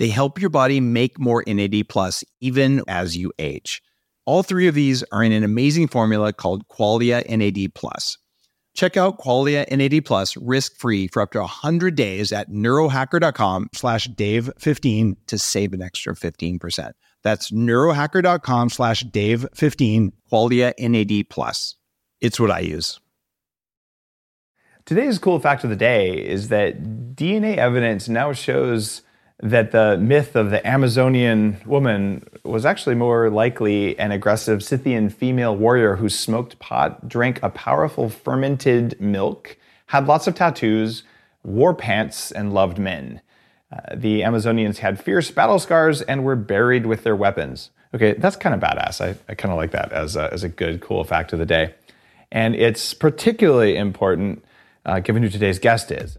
They help your body make more NAD plus even as you age. All three of these are in an amazing formula called Qualia NAD Plus. Check out Qualia NAD Plus risk-free for up to 100 days at neurohacker.com slash dave15 to save an extra 15%. That's neurohacker.com slash dave15, Qualia NAD Plus. It's what I use. Today's cool fact of the day is that DNA evidence now shows that the myth of the Amazonian woman was actually more likely an aggressive Scythian female warrior who smoked pot, drank a powerful fermented milk, had lots of tattoos, wore pants, and loved men. Uh, the Amazonians had fierce battle scars and were buried with their weapons. Okay, that's kind of badass. I, I kind of like that as a, as a good, cool fact of the day. And it's particularly important uh, given who today's guest is.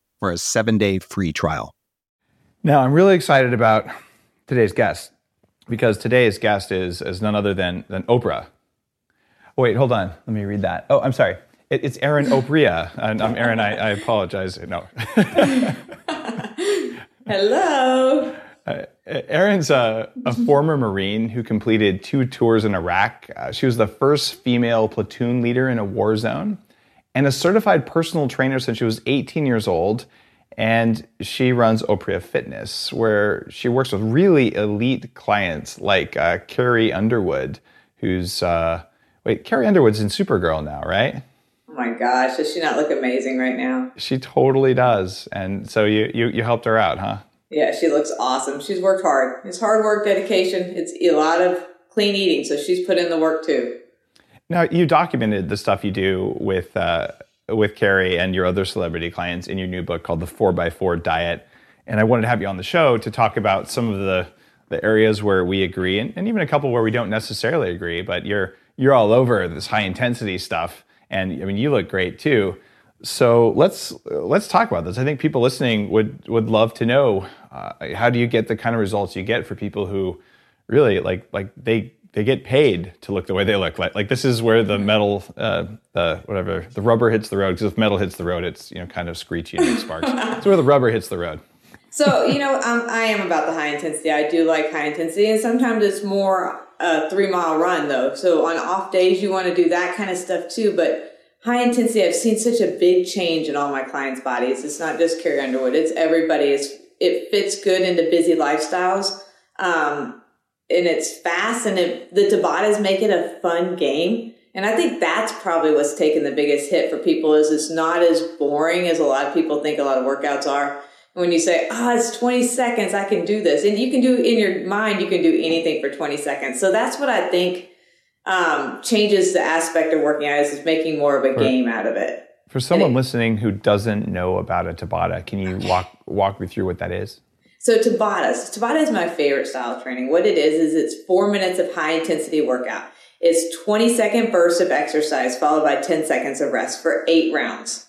for a seven day free trial. Now, I'm really excited about today's guest because today's guest is, is none other than, than Oprah. Oh, wait, hold on. Let me read that. Oh, I'm sorry. It, it's Erin Oprea. And I'm Erin. I, I apologize. No. Hello. Uh, Erin's a, a, former Marine who completed two tours in Iraq. Uh, she was the first female platoon leader in a war zone and a certified personal trainer since she was 18 years old. And she runs Oprea Fitness, where she works with really elite clients like uh, Carrie Underwood, who's, uh, wait, Carrie Underwood's in Supergirl now, right? Oh my gosh, does she not look amazing right now? She totally does. And so you, you, you helped her out, huh? Yeah, she looks awesome. She's worked hard. It's hard work, dedication. It's a lot of clean eating, so she's put in the work too. Now you documented the stuff you do with uh, with Carrie and your other celebrity clients in your new book called the Four by Four Diet, and I wanted to have you on the show to talk about some of the the areas where we agree and, and even a couple where we don't necessarily agree. But you're you're all over this high intensity stuff, and I mean you look great too. So let's let's talk about this. I think people listening would would love to know uh, how do you get the kind of results you get for people who really like like they they get paid to look the way they look. Like like this is where the metal, uh, the whatever, the rubber hits the road. Because if metal hits the road, it's you know kind of screechy and it sparks. it's where the rubber hits the road. So you know, um, I am about the high intensity. I do like high intensity, and sometimes it's more a three mile run though. So on off days, you want to do that kind of stuff too. But high intensity, I've seen such a big change in all my clients' bodies. It's not just Carrie Underwood; it's everybody. It's it fits good into busy lifestyles, um, and it's fast, and it, the Tabatas make it a fun game. And I think that's probably what's taken the biggest hit for people is it's not as boring as a lot of people think a lot of workouts are. When you say, oh, it's 20 seconds, I can do this. And you can do in your mind, you can do anything for 20 seconds. So that's what I think um, changes the aspect of working out is making more of a for, game out of it. For someone it, listening who doesn't know about a Tabata, can you walk walk me through what that is? So Tabatas, Tabata is my favorite style of training. What it is is it's four minutes of high intensity workout. It's 20 second bursts of exercise followed by 10 seconds of rest for eight rounds.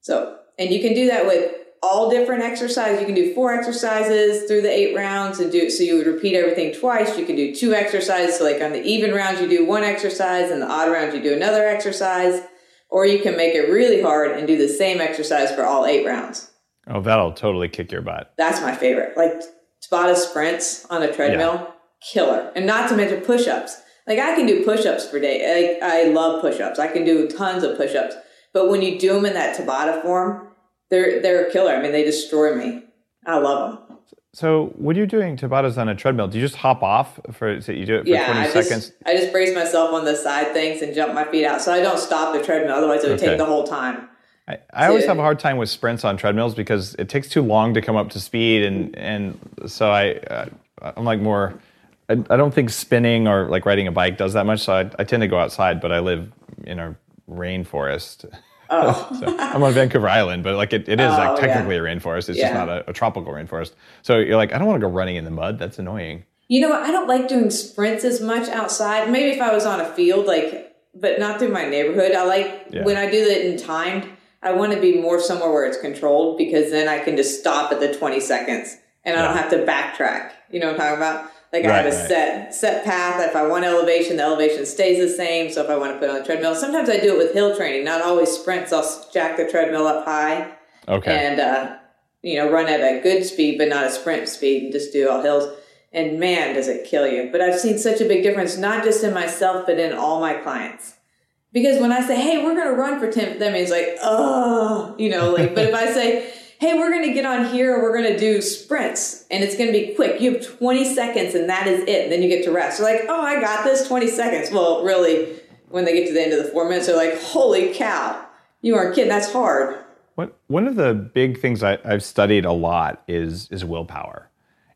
So, and you can do that with all different exercises. You can do four exercises through the eight rounds and do, it. so you would repeat everything twice. You can do two exercises. So like on the even rounds, you do one exercise and the odd rounds, you do another exercise. Or you can make it really hard and do the same exercise for all eight rounds. Oh, that'll totally kick your butt. That's my favorite. Like Tabata sprints on a treadmill, yeah. killer. And not to mention push ups. Like I can do push ups per day. Like I love push ups. I can do tons of push ups. But when you do them in that Tabata form, they're they're a killer. I mean, they destroy me. I love them. So when you're doing Tabatas on a treadmill, do you just hop off for so you do it for yeah, 20 I seconds? Just, I just brace myself on the side things and jump my feet out, so I don't stop the treadmill. Otherwise, it would okay. take the whole time. I, I always have a hard time with sprints on treadmills because it takes too long to come up to speed, and and so I uh, I'm like more. I, I, don't think spinning or like riding a bike does that much. So I, I tend to go outside, but I live in a rainforest. Oh. so I'm on Vancouver Island, but like it, it is oh, like technically yeah. a rainforest. It's yeah. just not a, a, tropical rainforest. So you're like, I don't want to go running in the mud. That's annoying. You know what? I don't like doing sprints as much outside. Maybe if I was on a field, like, but not through my neighborhood. I like yeah. when I do that in timed. I want to be more somewhere where it's controlled because then I can just stop at the 20 seconds and I don't have to backtrack. You know what I'm talking about? Like right, I have a right. set set path. If I want elevation, the elevation stays the same. So if I want to put on a treadmill, sometimes I do it with hill training. Not always sprints. I'll jack the treadmill up high. Okay. And uh, you know, run at a good speed, but not a sprint speed, and just do all hills. And man, does it kill you! But I've seen such a big difference, not just in myself, but in all my clients. Because when I say, "Hey, we're going to run for ten, that means like, oh, you know, like. but if I say hey, we're going to get on here we're going to do sprints and it's going to be quick. You have 20 seconds and that is it. Then you get to rest. You're like, oh, I got this 20 seconds. Well, really, when they get to the end of the four minutes, they're like, holy cow, you aren't kidding. That's hard. one of the big things I, have studied a lot is, is willpower.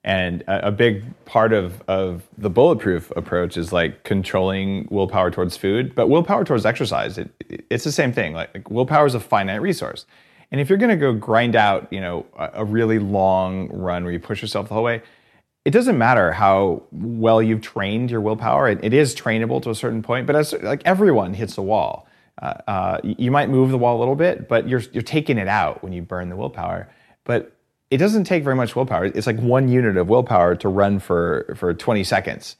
And a, a big part of, of the bulletproof approach is like controlling willpower towards food, but willpower towards exercise. It, it, it's the same thing. Like, like willpower is a finite resource and if you're going to go grind out, you know, a, really long run where you push yourself the whole way, it doesn't matter how well you've trained your willpower. it, it is trainable to a certain point, but as like everyone hits a wall. Uh, uh, you might move the wall a little bit, but you're you're taking it out when you burn the willpower. But it doesn't take very much willpower. It's like one unit of willpower to run for for 20 seconds.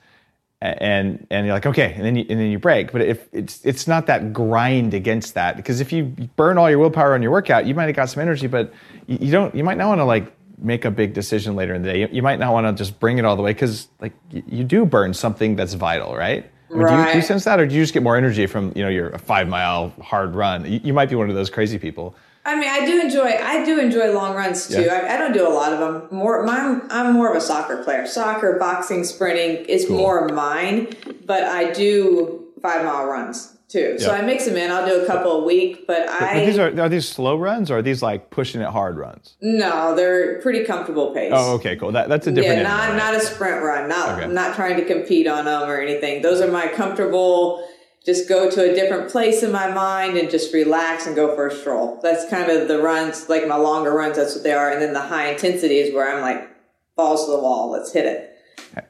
And and you're like okay and then you, and then you break. But if it's it's not that grind against that because if you burn all your willpower on your workout you might have got some energy but you, don't you might not want to like make a big decision later in the day. You, you might not want to just bring it all the way because like you, you, do burn something that's vital right, I mean, right. Do, you, do you sense that or do you just get more energy from you know your five mile hard run? You, you might be one of those crazy people I mean, I do enjoy. I do enjoy long runs too. Yeah. I, I, don't do a lot of them. More, I'm, I'm more of a soccer player. Soccer, boxing, sprinting is cool. more mine. But I do five mile runs too. Yeah. So I mix them in. I'll do a couple a week. But, I. But these are are these slow runs or are these like pushing it hard runs? No, they're pretty comfortable pace. Oh, okay, cool. That, that's a different. Yeah, not not a sprint run. Not okay. not trying to compete on them or anything. Those are my comfortable just go to a different place in my mind and just relax and go for a stroll. That's kind of the runs, like my longer runs, that's what they are. And then the high intensity is where I'm like, balls to the wall, let's hit it.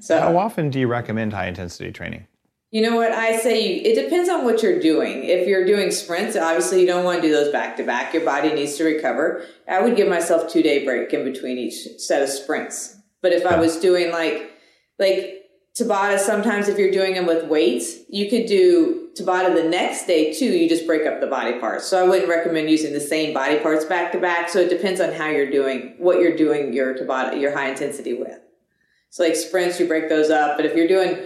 So, how often do you recommend high intensity training? You know what I say? It depends on what you're doing. If you're doing sprints, obviously you don't want to do those back to back. Your body needs to recover. I would give myself two day break in between each set of sprints. But if I was doing like, like Tabata, sometimes if you're doing them with weights, you could do Tabata the next day too. You just break up the body parts. So I wouldn't recommend using the same body parts back to back. So it depends on how you're doing, what you're doing your Tabata, your high intensity with. So like sprints, you break those up. But if you're doing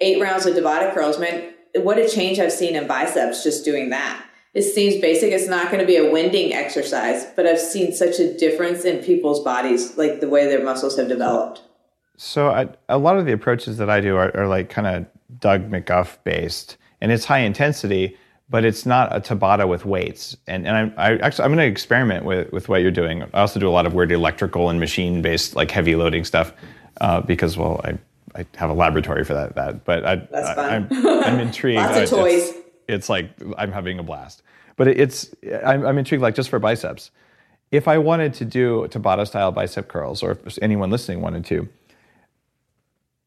eight rounds of Tabata curls, man, what a change I've seen in biceps just doing that. it seems basic. It's not going to be a winding exercise, but I've seen such a difference in people's bodies, like the way their muscles have developed. So I, a lot of the approaches that I do are, are like kind of Doug McGuff based, and it's high intensity, but it's not a Tabata with weights. And and I'm I actually I'm going to experiment with with what you're doing. I also do a lot of weird electrical and machine based like heavy loading stuff uh, because well I I have a laboratory for that that. But I, That's I, fun. I'm, I'm intrigued. Lots of It's- toys. It's, like I'm having a blast. But it's I'm, I'm intrigued like just for biceps. If I wanted to do Tabata style bicep curls, or if anyone listening wanted to,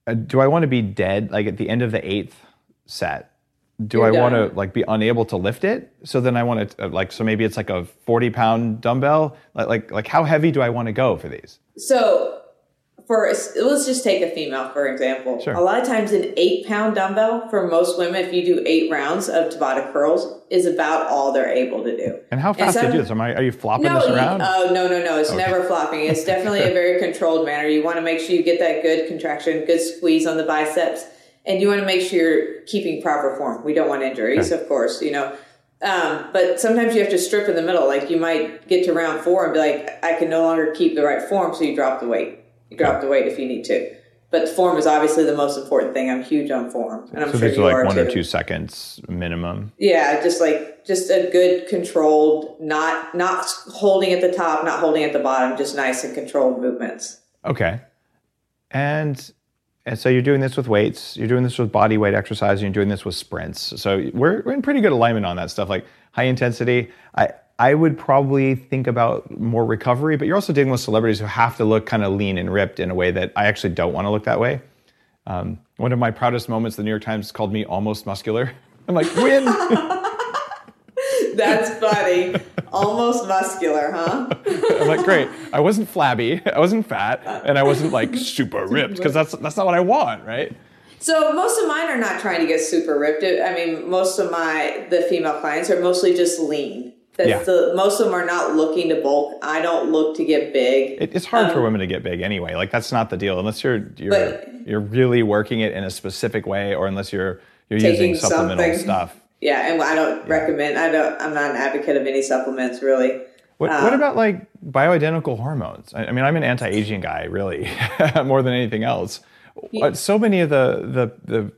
uh, do I want to be dead like at the end of the eighth set? Do You're I want to like be unable to lift it? So then I want to uh, like so maybe it's like a forty pound dumbbell. Like like like how heavy do I want to go for these? So, for let's just take a female for example. Sure. A lot of times, an eight pound dumbbell for most women, if you do eight rounds of Tabata curls, is about all they're able to do. And how fast do you do this? Am I, are you flopping No, this around? oh no, no, no! It's never flopping. It's definitely a very controlled manner. You want to make sure you get that good contraction, good squeeze on the biceps, and you want to make sure you're keeping proper form. We don't want injuries, of course, you know. Um, but sometimes you have to strip in the middle. Like you might get to round four and be like, I can no longer keep the right form, so you drop the weight. You drop the weight if you need to. But form is obviously the most important thing. I'm huge on form, and I'm so sure these are like are one too. or two seconds minimum. Yeah, just like just a good controlled, not not holding at the top, not holding at the bottom, just nice and controlled movements. Okay. And and so you're doing this with weights, you're doing this with body weight exercise, you're doing this with sprints. So we're, we're in pretty good alignment on that stuff. Like high intensity, I I would probably think about more recovery, but you're also dealing with celebrities who have to look kind of lean and ripped in a way that I actually don't want to look that way. Um, one of my proudest moments, the New York Times called me almost muscular. I'm like, win. That's funny. Almost muscular, huh? I'm like, great. I wasn't flabby, I wasn't fat, and I wasn't like super ripped because that's that's not what I want, right? So most of mine are not trying to get super ripped. I mean, most of my the female clients are mostly just lean. That's Yeah. the most of them are not looking to bulk. I don't look to get big. It, it's hard for Um, women to get big anyway. Like that's not the deal unless you're you're But- you're really working it in a specific way, or unless you're you're using supplemental something. stuff. Yeah, and I don't recommend. I don't. I'm not an advocate of any supplements, really. What, Uh, what about like bioidentical hormones? I, I mean, I'm an anti-aging guy, really, more than anything else. But so many of the the the,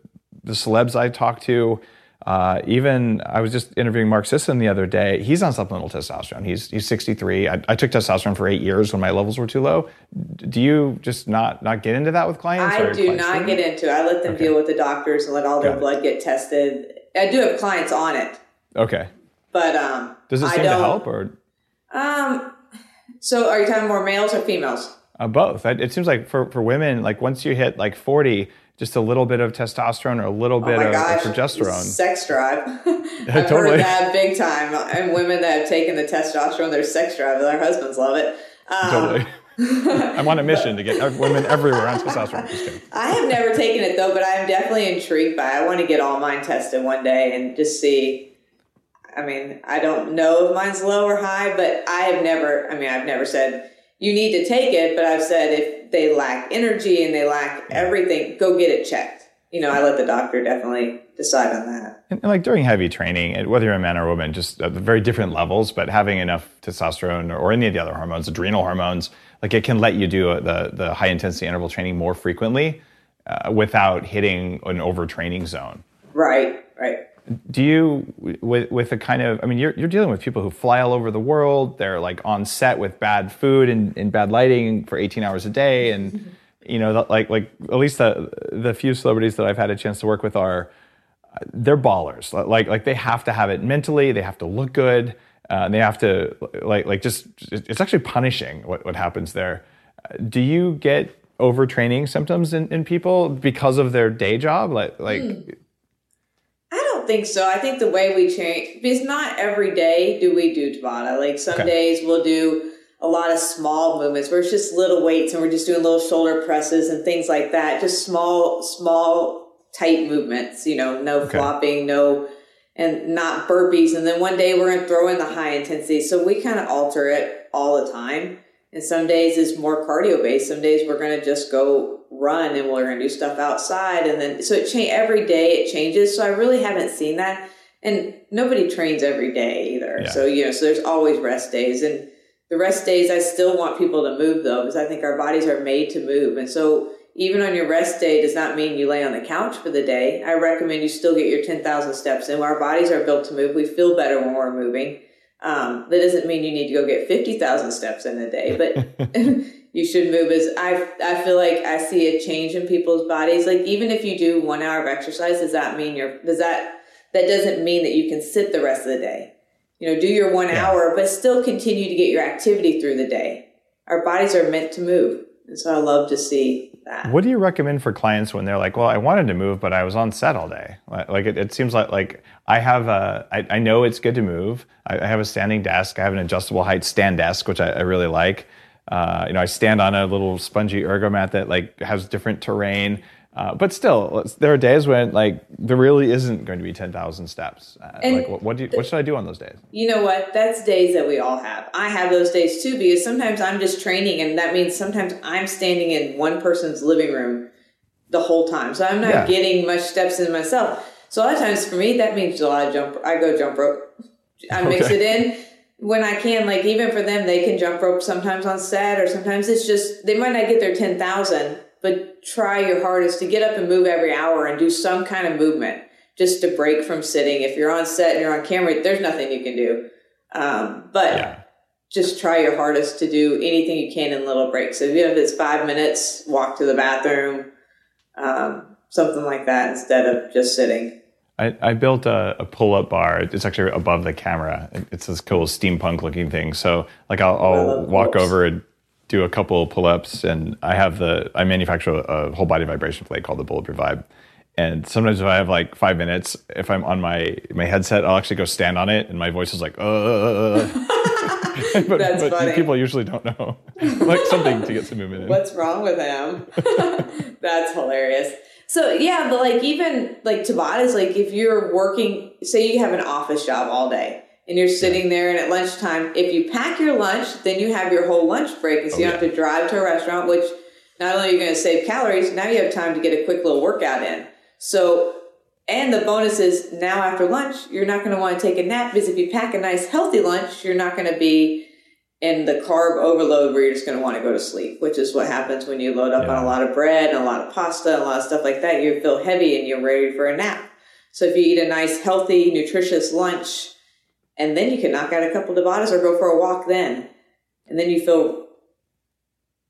the celebs I talk to, uh, even I was just interviewing Mark Sisson the other day. He's on supplemental testosterone. He's he's 63. I, I took testosterone for eight years when my levels were too low. Do you just not not get into that with clients? I do clients not get into. it. I let them deal with the doctors and let all their Got it. blood get tested. I do have clients on it, Okay. but um, Does it seem to help or Um, so are you talking more males or females? uh, both? It it seems like for, for women, like once you hit like 40, just a little bit of testosterone or a little Oh bit my of, of progesterone. sex drive. I've Totally. heard that big time, and women that have taken the testosterone, their sex drive, their husbands love it. Um, Totally. I'm on a mission to get women everywhere on testosterone. I have never taken it though, but I'm definitely intrigued by. it. I want to get all mine tested one day and just see. I mean, I don't know if mine's low or high, but I have never. I mean, I've never said you need to take it, but I've said if they lack energy and they lack everything, go get it checked. You know, I let the doctor definitely decide on that. And, and like during heavy training, whether you're a man or a woman, just at very different levels, but having enough testosterone or any of the other hormones, adrenal hormones, like it can let you do uh, the the high intensity interval training more frequently uh, without hitting an overtraining zone. Right. Do you with with a kind of i mean you're, you're dealing with people who fly all over the world. They're like on set with bad food and, and bad lighting for 18 hours a day. And you know like like at least the the few celebrities that i've had a chance to work with are they're ballers. Like like they have to have it mentally. They have to look good. Uh, and they have to like like just it's actually punishing what, what happens there. Do you get overtraining symptoms in, in people because of their day job? Like like I don't think so. I think the way we change because not every day do we do Tabata. Like some Okay. days we'll do a lot of small movements where it's just little weights and we're just doing little shoulder presses and things like that. Just small, small, tight movements. You know, no Okay. flopping, no, and not burpees. And then one day we're going to throw in the high intensity. So we kind of alter it all the time. And some days is more cardio based. Some days we're going to just go run and we're going to do stuff outside. And then, so it change every day it changes. So I really haven't seen that. and nobody trains every day either. Yeah. So, you know, so there's always rest days. And the rest days, I still want people to move though, because I think our bodies are made to move. And so, even on your rest day does not mean you lay on the couch for the day. I recommend you still get your 10,000 steps in. Our bodies are built to move. We feel better when we're moving. Um, that doesn't mean you need to go get 50,000 steps in a day, but you should move as I, I feel like I see a change in people's bodies. Like even if you do one hour of exercise, does that mean you're, does that, that doesn't mean that you can sit the rest of the day. You know, do your one Yeah. hour, but still continue to get your activity through the day. Our bodies are meant to move. And so I love to see that. What do you recommend for clients when they're like, "Well, I wanted to move, but I was on set all day"? Like, it, it seems like like I have a, I, I know it's good to move. I, I have a standing desk. I have an adjustable height stand desk, which I, I really like. Uh, you know, I stand on a little spongy ergomat that like has different terrain. Uh, but still, there are days when like there really isn't going to be ten thousand steps. Uh, like, what, what do you, what should I do on those days? You know what? That's days that we all have. I have those days too because sometimes I'm just training, and that means sometimes I'm standing in one person's living room the whole time. So I'm not Yeah. getting much steps in myself. So a lot of times for me, that means a lot of jump. I go jump rope. I mix Okay. it in when I can. Like even for them, they can jump rope sometimes on set, or sometimes it's just they might not get their ten thousand, but try your hardest to get up and move every hour and do some kind of movement just to break from sitting. If you're on set and you're on camera, there's nothing you can do. Um, but Yeah. just try your hardest to do anything you can in little breaks. So if it's five minutes, walk to the bathroom, um, something like that instead of just sitting. I, I built a, a pull-up bar. It's actually above the camera. It's this cool steampunk-looking thing. So, like, I'll, I'll walk over and do a couple of pull-ups, and I have the I manufacture a whole body vibration plate called the Bulletproof Vibe. And sometimes if I have like five minutes, if I'm on my my headset, I'll actually go stand on it, and my voice is like, uh. but, That's but funny. people usually don't know, like something to get some movement in. What's wrong with him? That's hilarious. So yeah, but like even like Tabata is like if you're working, say you have an office job all day and you're sitting there and at lunchtime, if you pack your lunch, then you have your whole lunch break and so Oh, you don't have to drive to a restaurant, which not only are you going to save calories, now you have time to get a quick little workout in. So and the bonus is now after lunch, you're not going to want to take a nap because if you pack a nice healthy lunch, you're not going to be in the carb overload where you're just going to want to go to sleep, which is what happens when you load up on a lot of bread and a lot of pasta and a lot of stuff like that. You feel heavy and you're ready for a nap. So if you eat a nice, healthy, nutritious lunch, and then you can knock out a couple of Tabatas or go for a walk then, and then you feel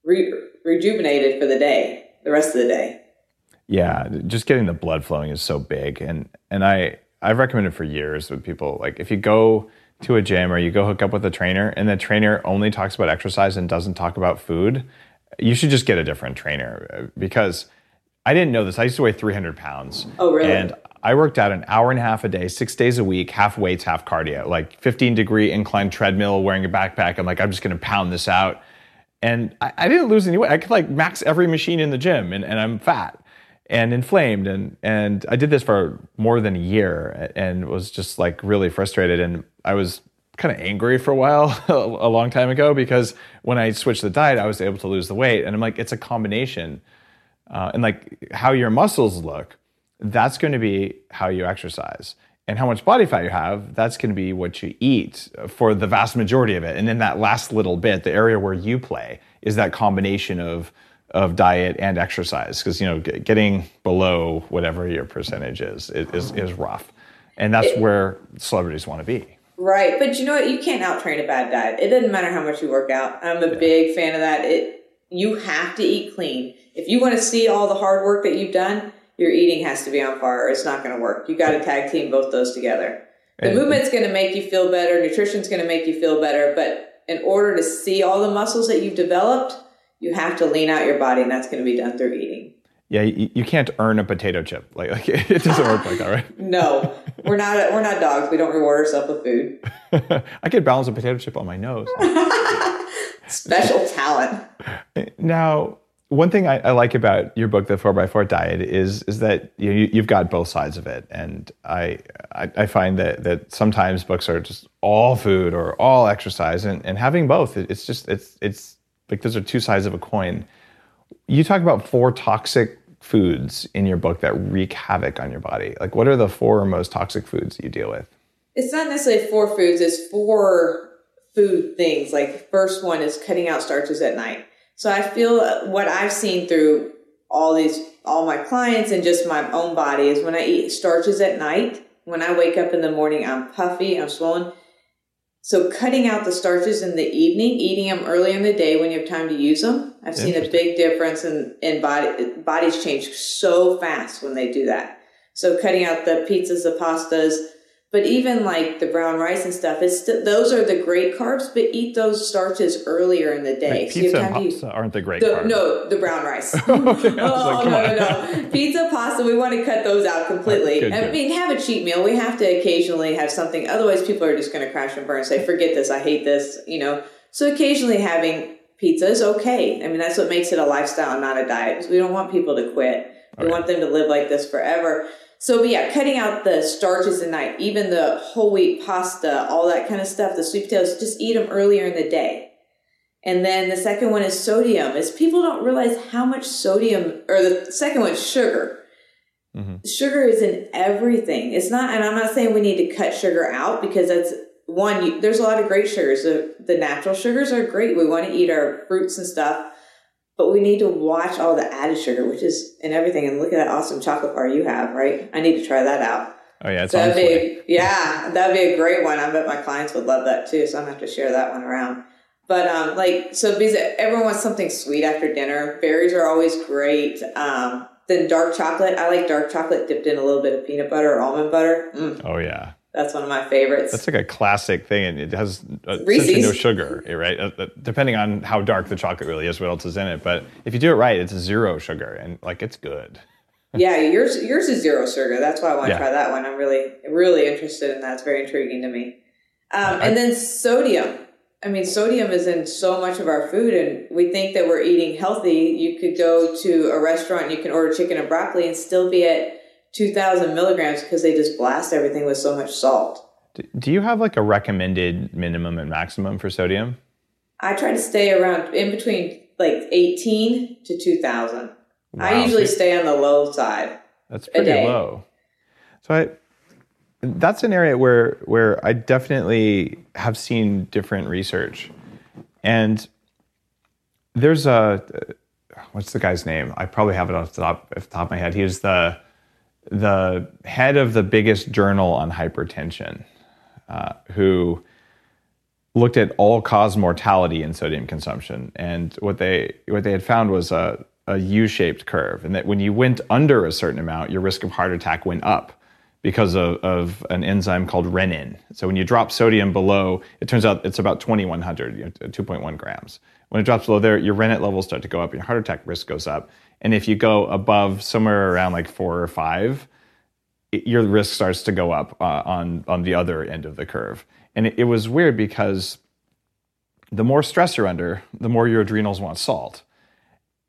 re- rejuvenated for the day, the rest of the day. Yeah, just getting the blood flowing is so big, and and I I've recommended for years with people like if you go to a gym or you go hook up with a trainer and the trainer only talks about exercise and doesn't talk about food, you should just get a different trainer because I didn't know this. I used to weigh 300 pounds. Oh, really? And I worked out an hour and a half a day, six days a week, half weights, half cardio, like 15 degree incline treadmill, wearing a backpack. I'm like, I'm just going to pound this out. And I, I didn't lose any weight. I could like max every machine in the gym and, and I'm fat and inflamed. And, and I did this for more than a year and was just like really frustrated. And I was kind of angry for a while, a long time ago, because when I switched the diet, I was able to lose the weight. And I'm like, it's a combination. Uh, and like how your muscles look, that's going to be how you exercise. And how much body fat you have, that's going to be what you eat for the vast majority of it. And then that last little bit, the area where you play, is that combination of of diet and exercise. Because you know, getting below whatever your percentage is is, is, is rough, and that's where celebrities want to be. Right. But you know what? You can't out train a bad diet. It doesn't matter how much you work out. I'm a big fan of that. It you have to eat clean. If you want to see all the hard work that you've done, your eating has to be on fire or it's not going to work. You got to tag team both those together. The And- movement's going to make you feel better, nutrition's going to make you feel better, but in order to see all the muscles that you've developed, you have to lean out your body and that's going to be done through eating. Yeah, you, you can't earn a potato chip. Like, like it doesn't work like that, right? No, we're not we're not dogs. We don't reward ourselves with food. I could balance a potato chip on my nose. Special talent. Now, one thing I, I like about your book, The Four by Four Diet, is is that you, you've got both sides of it, and I, I I find that that sometimes books are just all food or all exercise, and, and having both, it's just it's it's like those are two sides of a coin. You talk about four toxic foods in your book that wreak havoc on your body. Like, what are the four most toxic foods that you deal with? It's not necessarily four foods, it's four food things. Like, first one is cutting out starches at night. So I feel what I've seen through all these, all my clients and just my own body is when I eat starches at night, when I wake up in the morning, I'm puffy, I'm swollen. So cutting out the starches in the evening, eating them early in the day when you have time to use them. I've seen a big difference in, in body, bodies change so fast when they do that. So cutting out the pizzas, the pastas, but even like the brown rice and stuff, it's those are the great carbs. But eat those starches earlier in the day. Like pizza and pasta aren't the great the, carbs. No, the brown rice. okay, oh like, no, no, no! Pizza, pasta. We want to cut those out completely. Good, I mean, have a cheat meal. We have to occasionally have something. Otherwise, people are just going to crash and burn. And say, forget this. I hate this. You know. So occasionally having pizza is okay. I mean, that's what makes it a lifestyle, not a diet. We don't want people to quit. We right. want them to live like this forever. So, but yeah, cutting out the starches at night, even the whole wheat pasta, all that kind of stuff, the sweet potatoes, just eat them earlier in the day. And then the second one is sodium. Is people don't realize how much sodium, or the second one is sugar. Mm-hmm. Sugar is in everything. It's not, and I'm not saying we need to cut sugar out because that's one. You, there's a lot of great sugars. The, the natural sugars are great. We want to eat our fruits and stuff but we need to watch all the added sugar, which is in everything. And look at that awesome chocolate bar you have, right? I need to try that out. Oh yeah, it's so that'd be, yeah, that'd be a great one. I bet my clients would love that too. So I'm gonna have to share that one around. But um, like so, because everyone wants something sweet after dinner. Berries are always great. Um, then dark chocolate. I like dark chocolate dipped in a little bit of peanut butter or almond butter. Mm. Oh yeah, that's one of my favorites. That's like a classic thing, and it has uh, essentially no sugar, right? Uh, uh, depending on how dark the chocolate really is, what else is in it. But if you do it right, it's zero sugar, and like it's good. yeah, yours yours is zero sugar. That's why I want to yeah. try that one. I'm really really interested in that. It's very intriguing to me. Um, and then sodium. I mean, sodium is in so much of our food, and we think that we're eating healthy. You could go to a restaurant, and you can order chicken and broccoli, and still be at 2000 milligrams because they just blast everything with so much salt. Do you have like a recommended minimum and maximum for sodium? I try to stay around in between like 18 to 2000. Wow. I usually stay on the low side. That's pretty low. So I that's an area where where I definitely have seen different research. And there's a what's the guy's name? I probably have it off the top, off the top of my head. He was the the head of the biggest journal on hypertension, uh, who looked at all cause mortality in sodium consumption, and what they what they had found was a a U-shaped curve, and that when you went under a certain amount, your risk of heart attack went up because of, of an enzyme called renin. So when you drop sodium below, it turns out it's about 2100, you know, 2.1 grams. When it drops below there, your renin levels start to go up, your heart attack risk goes up. And if you go above somewhere around like four or five, it, your risk starts to go up uh, on on the other end of the curve. And it, it was weird because the more stress you're under, the more your adrenals want salt.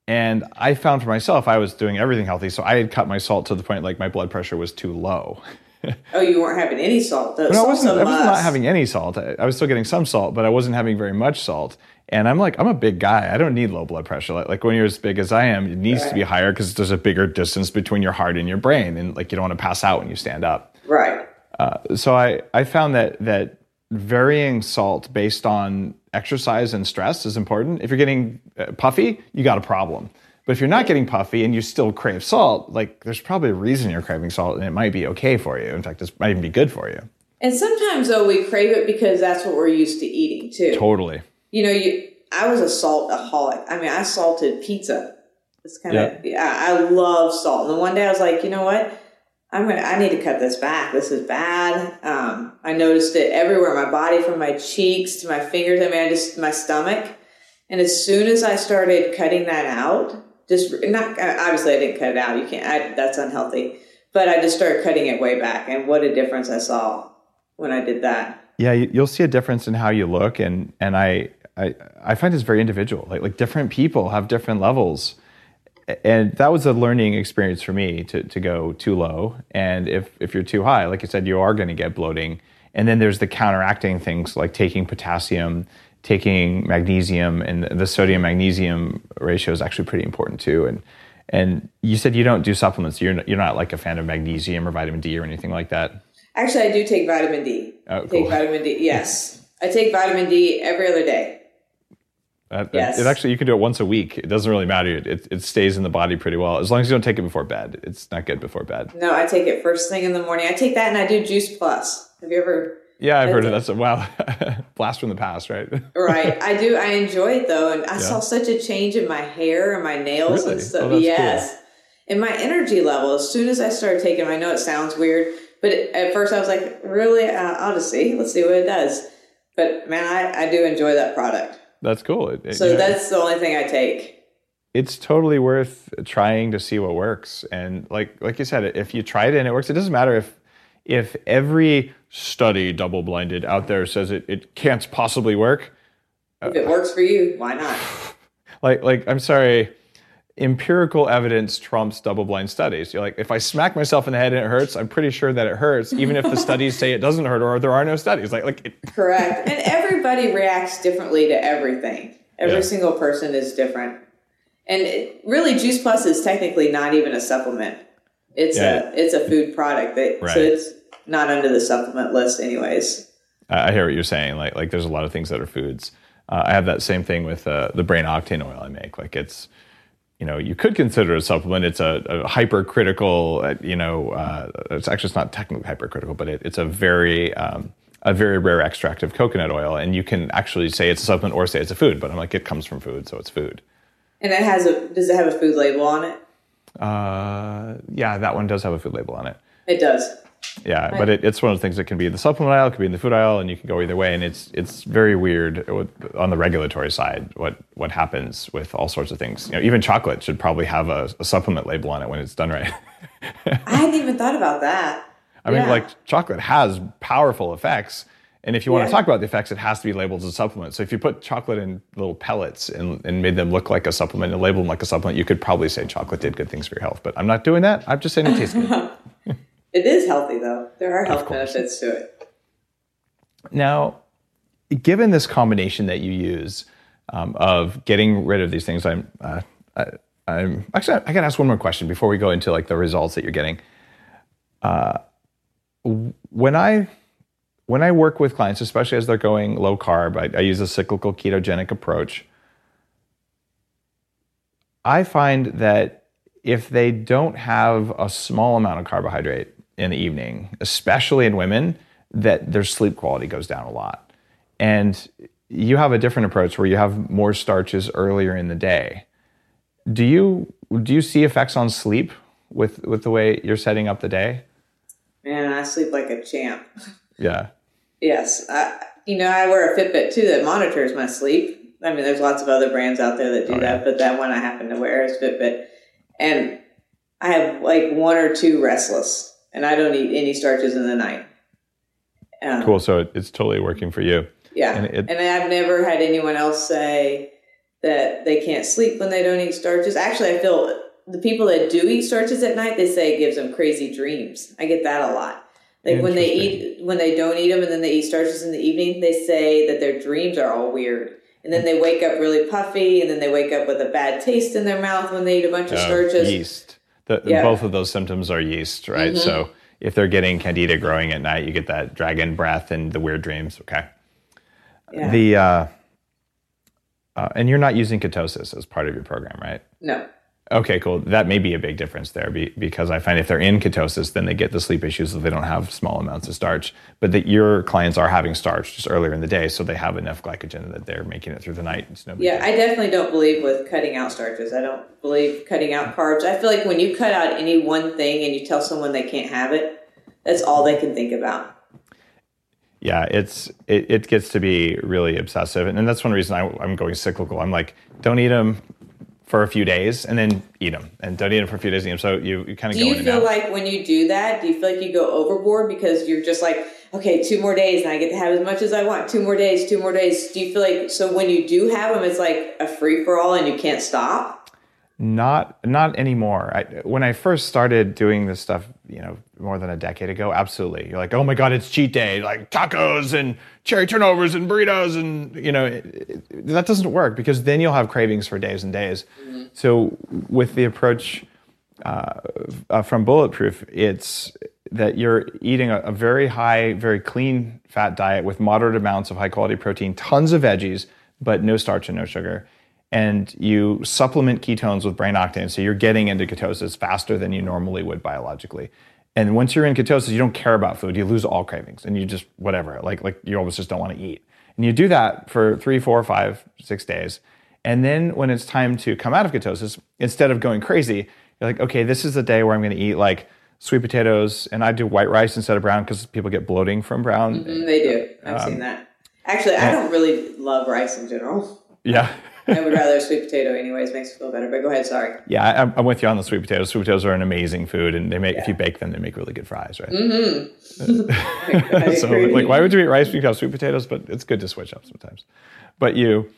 And I found for myself, I was doing everything healthy, so I had cut my salt to the point like my blood pressure was too low. oh, you weren't having any salt. no, I wasn't, I was not having any salt. I, I, was still getting some salt, but I wasn't having very much salt. And I'm like, I'm a big guy. I don't need low blood pressure. Like, like when you're as big as I am, it needs right. to be higher because there's a bigger distance between your heart and your brain, and like you don't want to pass out when you stand up. Right. Uh, so I I found that that varying salt based on exercise and stress is important. If you're getting uh, puffy, you got a problem. But if you're not getting puffy and you still crave salt, like there's probably a reason you're craving salt, and it might be okay for you. In fact, it might even be good for you. And sometimes though we crave it because that's what we're used to eating too. Totally you know, you I was a saltaholic. I mean, I salted pizza. It's kind of yeah. yeah. I love salt. And then one day I was like, you know what? I'm gonna. I need to cut this back. This is bad. Um, I noticed it everywhere, in my body, from my cheeks to my fingers. I mean, I just my stomach. And as soon as I started cutting that out, just not uh, obviously I didn't cut it out. You can't. I, that's unhealthy. But I just started cutting it way back, and what a difference I saw when I did that. Yeah, you'll see a difference in how you look, and and I I, I find it's very individual. Like like different people have different levels. And that was a learning experience for me to, to go too low. And if, if you're too high, like I said, you are going to get bloating. And then there's the counteracting things like taking potassium, taking magnesium, and the sodium magnesium ratio is actually pretty important too. And And you said you don't do supplements. You're not, you're not like a fan of magnesium or vitamin D or anything like that. Actually, I do take vitamin D. Oh, cool. Take vitamin D. Yes, I take vitamin D every other day. Yes. It actually, you can do it once a week. It doesn't really matter. It, it, it stays in the body pretty well as long as you don't take it before bed. It's not good before bed. No, I take it first thing in the morning. I take that and I do Juice Plus. Have you ever? Yeah, I've heard of That's that. So, wow, blast from the past, right? Right, I do. I enjoy it though, and I Yeah. saw such a change in my hair and my nails Really? and stuff. Oh, yes, and my energy level. As soon as I started taking them, I know it sounds weird, but at first I was like, "Really? Uh, I'll just see. Let's see what it does." But man, I, I do enjoy that product. That's cool. It- it- So know, that's the only thing I take. it's totally worth trying to see what works. And like like you said, if you try it and it works, it doesn't matter if if every study double blinded out there says it, it can't possibly work. If it works for you, why not? Like like I'm sorry, empirical evidence trumps double blind studies. You're like, if I smack myself in the head and it hurts, I'm pretty sure that it hurts, even if the studies say it doesn't hurt or there are no studies. Like like it, Correct. And everybody reacts differently to everything. Every Yeah. single person is different. And it, really, Juice Plus is technically not even a supplement. It's Yeah. a it's a food product. That, Right. So it's not under the supplement list, anyways. I hear what you're saying. Like like there's a lot of things that are foods. Uh, I have that same thing with uh, the brain octane oil I make. Like it's, you know, you could consider it a supplement. It's a, a hypercritical. Uh, you know, uh, it's actually it's not technically hypercritical, but it, it's a very um, a very rare extract of coconut oil, and you can actually say it's a supplement or say it's a food. But I'm like, it comes from food, so it's food. And it has a does it have a food label on it? Uh, yeah, that one does have a food label on it. It does. Yeah, but it, it's one of the things that can be in the supplement aisle, it can be in the food aisle, and you can go either way. And it's it's very weird with, on the regulatory side what what happens with all sorts of things. You know, even chocolate should probably have a, a supplement label on it when it's done right. I hadn't even thought about that. I mean, like chocolate has powerful effects, and if you want Yeah. to talk about the effects, it has to be labeled as a supplement. So if you put chocolate in little pellets and, and made them look like a supplement and label them like a supplement, you could probably say chocolate did good things for your health. But I'm not doing that. I'm just saying it tastes good. It is healthy though. There are health benefits to it. Now, given this combination that you use um, of getting rid of these things, I'm, uh, I, I'm actually I got to ask one more question before we go into like the results that you're getting. Uh, when I when I work with clients, especially as they're going low carb, I, I use a cyclical ketogenic approach. I find that if they don't have a small amount of carbohydrate in the evening, especially in women, that their sleep quality goes down a lot. And you have a different approach where you have more starches earlier in the day. Do you do you see effects on sleep with with the way you're setting up the day? Man, I sleep like a champ. Yeah. Yes, I, you know I wear a Fitbit too that monitors my sleep. I mean, there's lots of other brands out there that do Oh, that, yeah. but that one I happen to wear is Fitbit, and I have like one or two restless, and I don't eat any starches in the night. Um, Cool. So it, it's totally working for you. Yeah, And and, I've never had anyone else say that they can't sleep when they don't eat starches. Actually, I feel the people that do eat starches at night, they say it gives them crazy dreams. I get that a lot. Like when they eat, when they don't eat them, and then they eat starches in the evening, they say that their dreams are all weird. And then they wake up really puffy, and then they wake up with a bad taste in their mouth when they eat a bunch of Uh, starches. yeast. The, Yeah. Both of those symptoms are yeast, right? So if they're getting candida growing at night, you get that dragon breath and the weird dreams. Okay. Yeah. The uh, uh, and you're not using ketosis as part of your program, right? no. Okay, cool. That may be a big difference there be, because I find if they're in ketosis, then they get the sleep issues if they don't have small amounts of starch. But that your clients are having starch just earlier in the day, so they have enough glycogen that they're making it through the night. It's no Yeah. I definitely don't believe with cutting out starches. I don't believe cutting out carbs. I feel like when you cut out any one thing and you tell someone they can't have it, that's all they can think about. yeah it's it, it gets to be really obsessive and, that's one reason I, i'm going cyclical i'm like don't eat them for a few days and then eat them and don't eat them for a few days and eat 'em. so you, you kind of Do go you feel like when you do that, do you feel like you go overboard because you're just like, okay, two more days and I get to have as much as I want. Two more days, two more days. Do you feel like so when you do have them, it's like a free for all and you can't stop? Not not anymore. I, when I first started doing this stuff, you know, more than a decade ago, absolutely. You're like, oh my god, it's cheat day, like tacos and cherry turnovers and burritos, and you know, it, it, that doesn't work because then you'll have cravings for days and days. Mm-hmm. So with the approach uh, uh, from Bulletproof, it's that you're eating a, a very high, very clean fat diet with moderate amounts of high quality protein, tons of veggies, but no starch and no sugar and you supplement ketones with brain octane. So you're getting into ketosis faster than you normally would biologically. And once you're in ketosis, you don't care about food. You lose all cravings and you just, whatever, like, like you almost just don't want to eat. And you do that for three, four, five, six days. And then when it's time to come out of ketosis, instead of going crazy, you're like, okay, this is the day where I'm going to eat like sweet potatoes and I do white rice instead of brown because people get bloating from brown. Mm-hmm, they do. I've um, seen that. Actually, I don't really love rice in general. Yeah. I would rather sweet potato, anyways. Makes me feel better. But go ahead. Sorry. Yeah, I'm, I'm with you on the sweet potatoes. Sweet potatoes are an amazing food, and they make yeah. if you bake them, they make really good fries, right? Mm-hmm. so, like, why would you eat rice because sweet potatoes? But it's good to switch up sometimes. But you.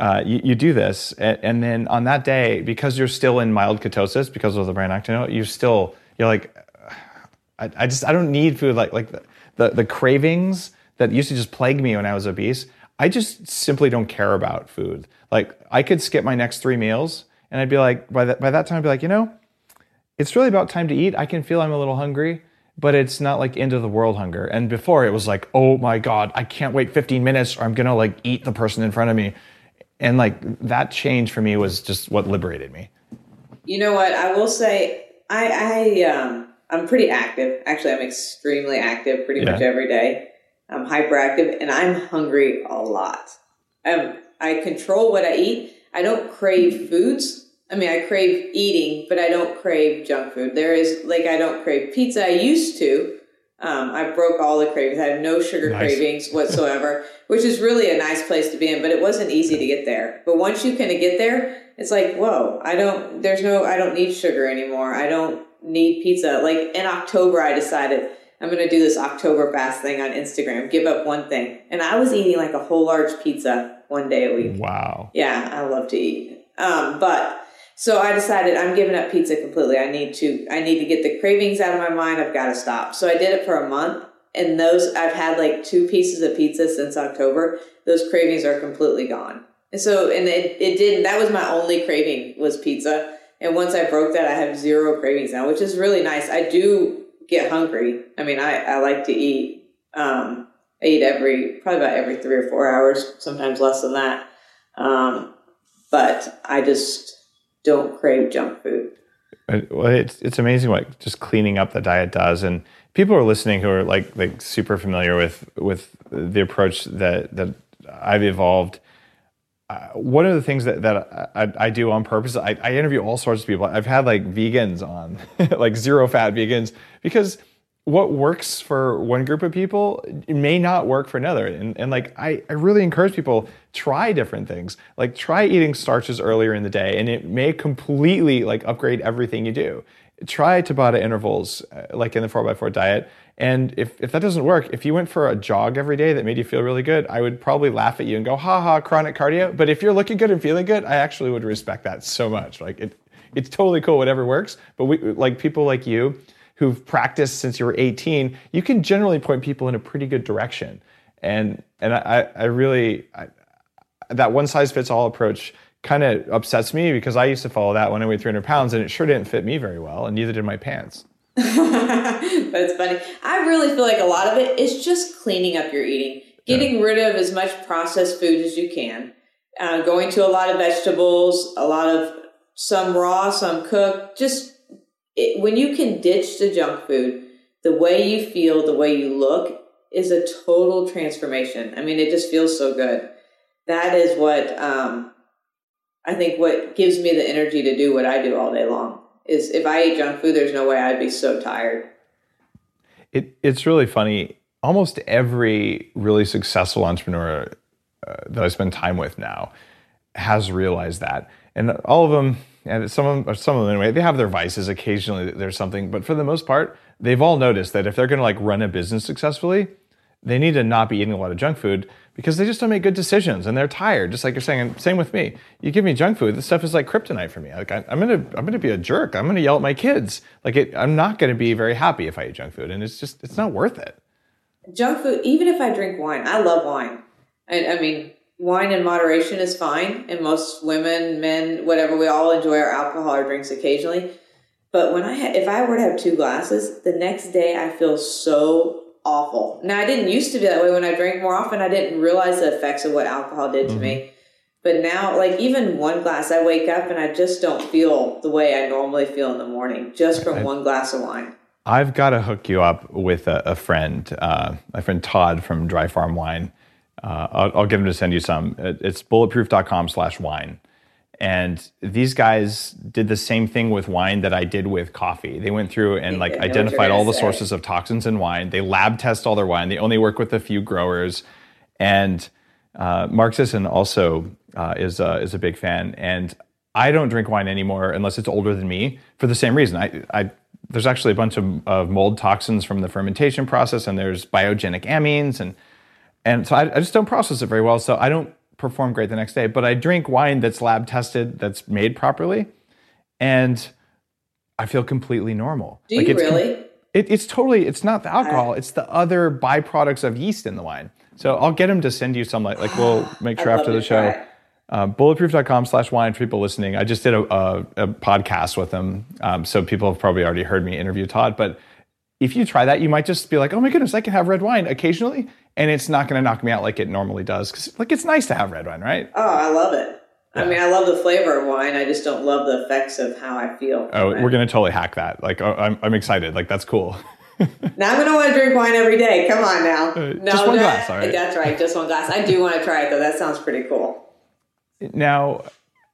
Uh, you, you, do this, and, and, then on that day, because you're still in mild ketosis because of the brain octane, you still you're like, I, I, just I don't need food like like the, the the cravings that used to just plague me when I was obese. I just simply don't care about food. Like I could skip my next three meals and I'd be like, by that, by that time, I'd be like, you know, it's really about time to eat. I can feel I'm a little hungry, but it's not like end of the world hunger. And before it was like, oh my God, I can't wait 15 minutes or I'm going to like eat the person in front of me. And like that change for me was just what liberated me. You know what? I will say, I, I, um, I'm pretty active. Actually, I'm extremely active pretty yeah. much every day. I'm hyperactive and I'm hungry a lot. Um, I control what I eat. I don't crave foods. I mean, I crave eating, but I don't crave junk food. There is like I don't crave pizza. I used to. Um, I broke all the cravings. I have no sugar nice. cravings whatsoever, which is really a nice place to be in. But it wasn't easy to get there. But once you kind of get there, it's like, whoa! I don't. There's no. I don't need sugar anymore. I don't need pizza. Like in October, I decided I'm going to do this October fast thing on Instagram. Give up one thing, and I was eating like a whole large pizza one day a week. Wow. Yeah, I love to eat. Um, but so I decided I'm giving up pizza completely. I need to I need to get the cravings out of my mind. I've got to stop. So I did it for a month and those I've had like two pieces of pizza since October. Those cravings are completely gone. And so and it, it didn't that was my only craving was pizza. And once I broke that I have zero cravings now, which is really nice. I do get hungry. I mean I, I like to eat. Um I eat every probably about every three or four hours, sometimes less than that. Um, but I just don't crave junk food. Well, it's it's amazing what just cleaning up the diet does, and people are listening who are like like super familiar with with the approach that that I've evolved. Uh, one of the things that, that I, I do on purpose, I, I interview all sorts of people. I've had like vegans on, like zero fat vegans, because what works for one group of people may not work for another. And, and like, I, I really encourage people try different things. Like try eating starches earlier in the day and it may completely like upgrade everything you do. Try Tabata intervals, uh, like in the 4x4 diet. And if, if that doesn't work, if you went for a jog every day that made you feel really good, I would probably laugh at you and go, ha ha, chronic cardio. But if you're looking good and feeling good, I actually would respect that so much. Like it, it's totally cool, whatever works. But we, like people like you, who've practiced since you were 18, you can generally point people in a pretty good direction. And and I, I really I, that one size fits all approach kind of upsets me because I used to follow that when I weighed 300 pounds and it sure didn't fit me very well, and neither did my pants. but it's funny. I really feel like a lot of it is just cleaning up your eating, getting yeah. rid of as much processed food as you can, uh, going to a lot of vegetables, a lot of some raw, some cooked, just it, when you can ditch the junk food, the way you feel, the way you look is a total transformation. I mean, it just feels so good. That is what um, I think what gives me the energy to do what I do all day long. Is if I ate junk food, there's no way I'd be so tired. It, it's really funny. Almost every really successful entrepreneur uh, that I spend time with now has realized that, and all of them and some of them, some of them anyway, they have their vices. Occasionally, there's something, but for the most part, they've all noticed that if they're going to like run a business successfully, they need to not be eating a lot of junk food because they just don't make good decisions and they're tired. Just like you're saying. And same with me. You give me junk food, this stuff is like kryptonite for me. Like I, am gonna, I'm gonna be a jerk. I'm gonna yell at my kids. Like it, I'm not gonna be very happy if I eat junk food, and it's just, it's not worth it. Junk food. Even if I drink wine, I love wine. I, I mean, wine in moderation is fine, and most women, men, whatever, we all enjoy our alcohol or drinks occasionally. But when I, ha- if I were to have two glasses, the next day I feel so awful. Now, I didn't used to be that way when I drank more often. I didn't realize the effects of what alcohol did to mm-hmm. me. But now, like even one glass, I wake up and I just don't feel the way I normally feel in the morning just from I, one glass of wine. I've got to hook you up with a, a friend, uh, my friend Todd from Dry Farm Wine. Uh, I'll, I'll, get him to send you some. It's bulletproof.com slash wine. And these guys did the same thing with wine that I did with coffee. They went through and like identified all the say. sources of toxins in wine. They lab test all their wine. They only work with a few growers. And uh, Mark Sisson also uh, is uh, is a big fan. And I don't drink wine anymore unless it's older than me for the same reason. I, I there's actually a bunch of, of mold toxins from the fermentation process, and there's biogenic amines, and and so I, I just don't process it very well. So I don't perform great the next day. But I drink wine that's lab tested, that's made properly, and I feel completely normal. Do like you really? It, it's totally. It's not the alcohol. It's the other byproducts of yeast in the wine. So I'll get him to send you some. Like, like we'll make sure after the show. Uh, bulletproof.com slash wine for people listening. I just did a, a, a podcast with him. Um, so people have probably already heard me interview Todd. But if you try that, you might just be like, oh my goodness, I can have red wine occasionally and it's not going to knock me out like it normally does. Because like it's nice to have red wine, right? Oh, I love it. Yeah. I mean, I love the flavor of wine. I just don't love the effects of how I feel. Oh, we're going to totally hack that. Like, oh, I'm, I'm excited. Like, that's cool. now I'm going to want to drink wine every day. Come on now. Uh, no, just one that, glass, all right. That's right. Just one glass. I do want to try it though. That sounds pretty cool. Now,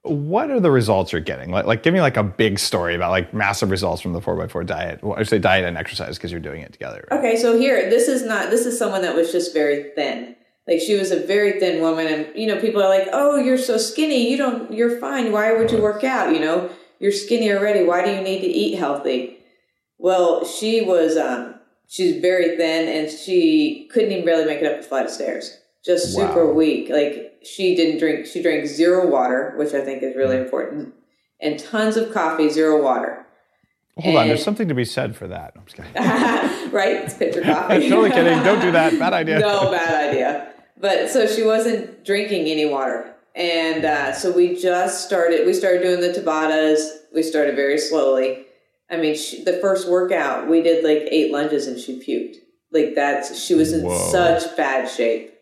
what are the results you're getting? Like, like, give me like a big story about like massive results from the four x four diet. Well, I say diet and exercise because you're doing it together. Okay, so here, this is not. This is someone that was just very thin. Like she was a very thin woman, and you know, people are like, "Oh, you're so skinny. You don't. You're fine. Why would you work out? You know, you're skinny already. Why do you need to eat healthy?" Well, she was. um She's very thin, and she couldn't even barely make it up a flight of stairs. Just wow. super weak. Like she didn't drink, she drank zero water, which I think is really mm. important, and tons of coffee, zero water. Hold and, on, there's something to be said for that. I'm just kidding. right? It's pitcher coffee. I'm totally kidding. Don't do that. Bad idea. no, bad idea. But so she wasn't drinking any water. And uh, so we just started, we started doing the Tabatas. We started very slowly. I mean, she, the first workout, we did like eight lunges and she puked. Like that's, she was in Whoa. such bad shape.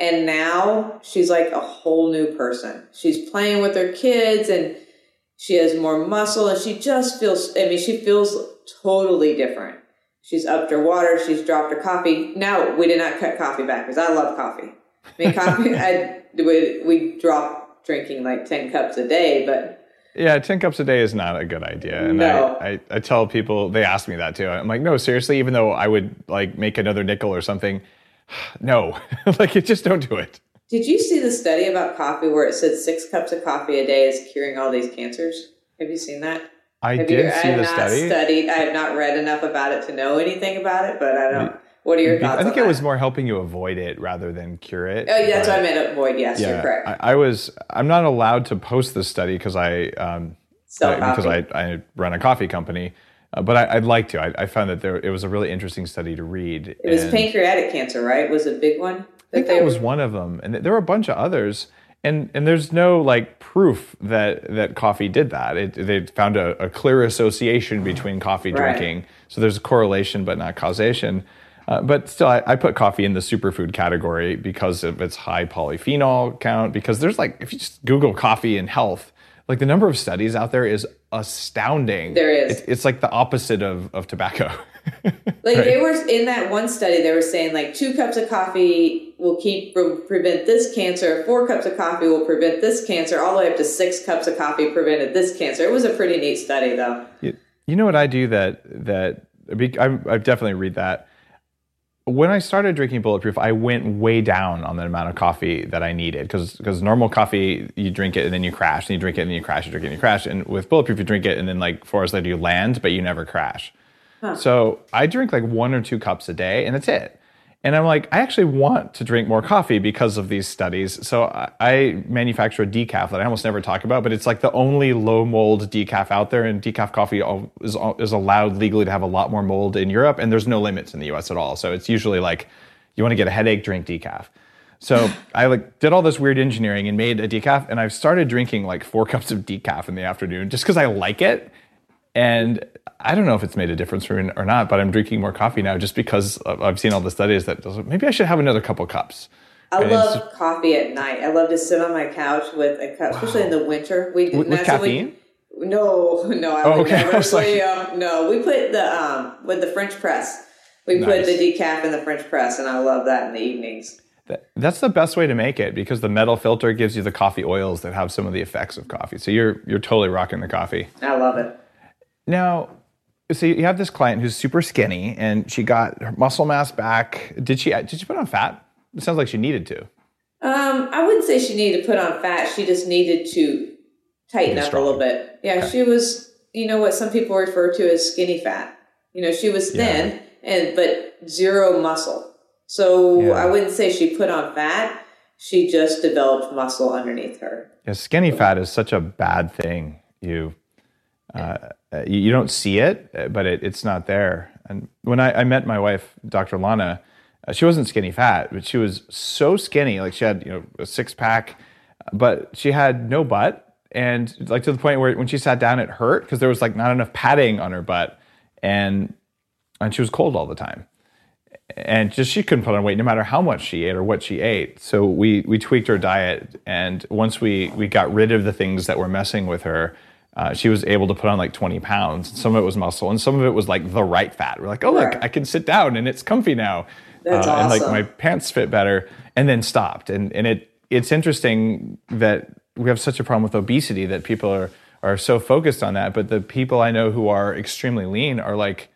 And now she's like a whole new person. She's playing with her kids and she has more muscle and she just feels, I mean, she feels totally different. She's upped her water. She's dropped her coffee. Now we did not cut coffee back because I love coffee. I mean, coffee, I, we, we drop drinking like 10 cups a day, but yeah, 10 cups a day is not a good idea. And no. I, I, I, tell people, they ask me that too. I'm like, no, seriously, even though I would like make another nickel or something, no, like it just don't do it. Did you see the study about coffee where it said six cups of coffee a day is curing all these cancers? Have you seen that? I have did you, see I the study. Studied. I have not read enough about it to know anything about it, but I don't. What are your thoughts? I think it that? was more helping you avoid it rather than cure it. Oh, yeah, that's what I meant. Avoid. Yes, yeah, you're correct. I, I, was. I'm not allowed to post this study because I um, because I, I run a coffee company. Uh, but I, would like to. I, I, found that there it was a really interesting study to read. It was pancreatic cancer, right? Was a big one. I think that was one of them, and there were a bunch of others. And and there's no like proof that that coffee did that. It, they found a, a, clear association between coffee right. drinking. So there's a correlation, but not causation. Uh, but still, I, I, put coffee in the superfood category because of its high polyphenol count. Because there's like, if you just Google coffee and health, like the number of studies out there is astounding. There is. It's, it's like the opposite of, of tobacco. like right. they were in that one study, they were saying like two cups of coffee will keep prevent this cancer, four cups of coffee will prevent this cancer, all the way up to six cups of coffee prevented this cancer. It was a pretty neat study, though. You, you know what I do that that I, I definitely read that when I started drinking Bulletproof, I went way down on the amount of coffee that I needed because because normal coffee you drink it and then you crash, and you drink it and then you crash, you drink it and you crash, and with Bulletproof you drink it and then like four hours later you land, but you never crash. Huh. So I drink like one or two cups a day, and that's it. And I'm like, I actually want to drink more coffee because of these studies. So I, I manufacture a decaf that I almost never talk about, but it's like the only low mold decaf out there. And decaf coffee is, is allowed legally to have a lot more mold in Europe, and there's no limits in the US at all. So it's usually like, you want to get a headache, drink decaf. So I like did all this weird engineering and made a decaf, and I've started drinking like four cups of decaf in the afternoon just because I like it. And I don't know if it's made a difference for me or not, but I'm drinking more coffee now just because I've seen all the studies that maybe I should have another couple cups. I And love it's- coffee at night. I love to sit on my couch with a cup, especially in the winter. We With- with we- caffeine? no, no, I Oh, would okay. I never. was like- um, no, we put the um with the French press. We Nice. put the decaf in the French press, and I love that in the evenings. That- That's the best way to make it because the metal filter gives you the coffee oils that have some of the effects of coffee. So you're you're totally rocking the coffee. I love it. Now, so you have this client who's super skinny and she got her muscle mass back. Did she did she put on fat? It sounds like she needed to. Um, I wouldn't say she needed to put on fat. She just needed to tighten up strong. a little bit. Yeah, she was, you know, what some people refer to as skinny fat. You know, she was Yeah. thin and but zero muscle. So Yeah. I wouldn't say she put on fat. She just developed muscle underneath her. Yeah, skinny fat is such a bad thing. You uh, you, you don't see it, uh, but it, it's not there. And when I, I met my wife, Dr. Lana, uh, she wasn't skinny fat, but she was so skinny. Like she had you know a six pack, but she had no butt, and like to the point where when she sat down, it hurt because there was like not enough padding on her butt, and and she was cold all the time and just she couldn't put on weight no matter how much she ate or what she ate. So we we tweaked her diet, and once we we got rid of the things that were messing with her, uh, she was able to put on like 20 pounds. Some of it was muscle, and some of it was like the right fat. We're like, oh look, I can sit down and it's comfy now, That's and like my pants fit better, and then stopped. And and it it's interesting that we have such a problem with obesity that people are are so focused on that, but the people I know who are extremely lean are like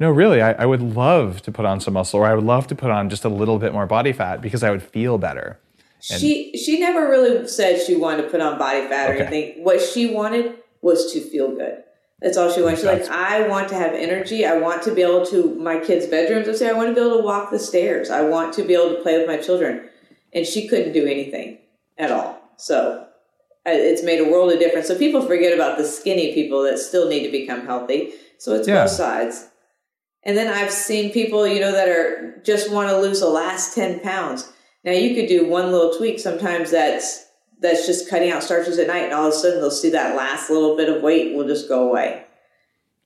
no, really, I, I would love to put on some muscle, or I would love to put on just a little bit more body fat because I would feel better. she she never really said she wanted to put on body fat or Okay. anything. What she wanted was to feel good. That's all she wanted. She's like, I want to have energy. I want to be able to my kids' bedrooms. I say, I want to be able to walk the stairs. I want to be able to play with my children. And she couldn't do anything at all. So it's made a world of difference. So people forget about the skinny people that still need to become healthy. So it's Yeah. both sides. And then I've seen people, you know, that are just want to lose the last 10 pounds. Now you could do one little tweak. Sometimes that's that's just cutting out starches at night, and all of a sudden they'll see that last little bit of weight will just go away.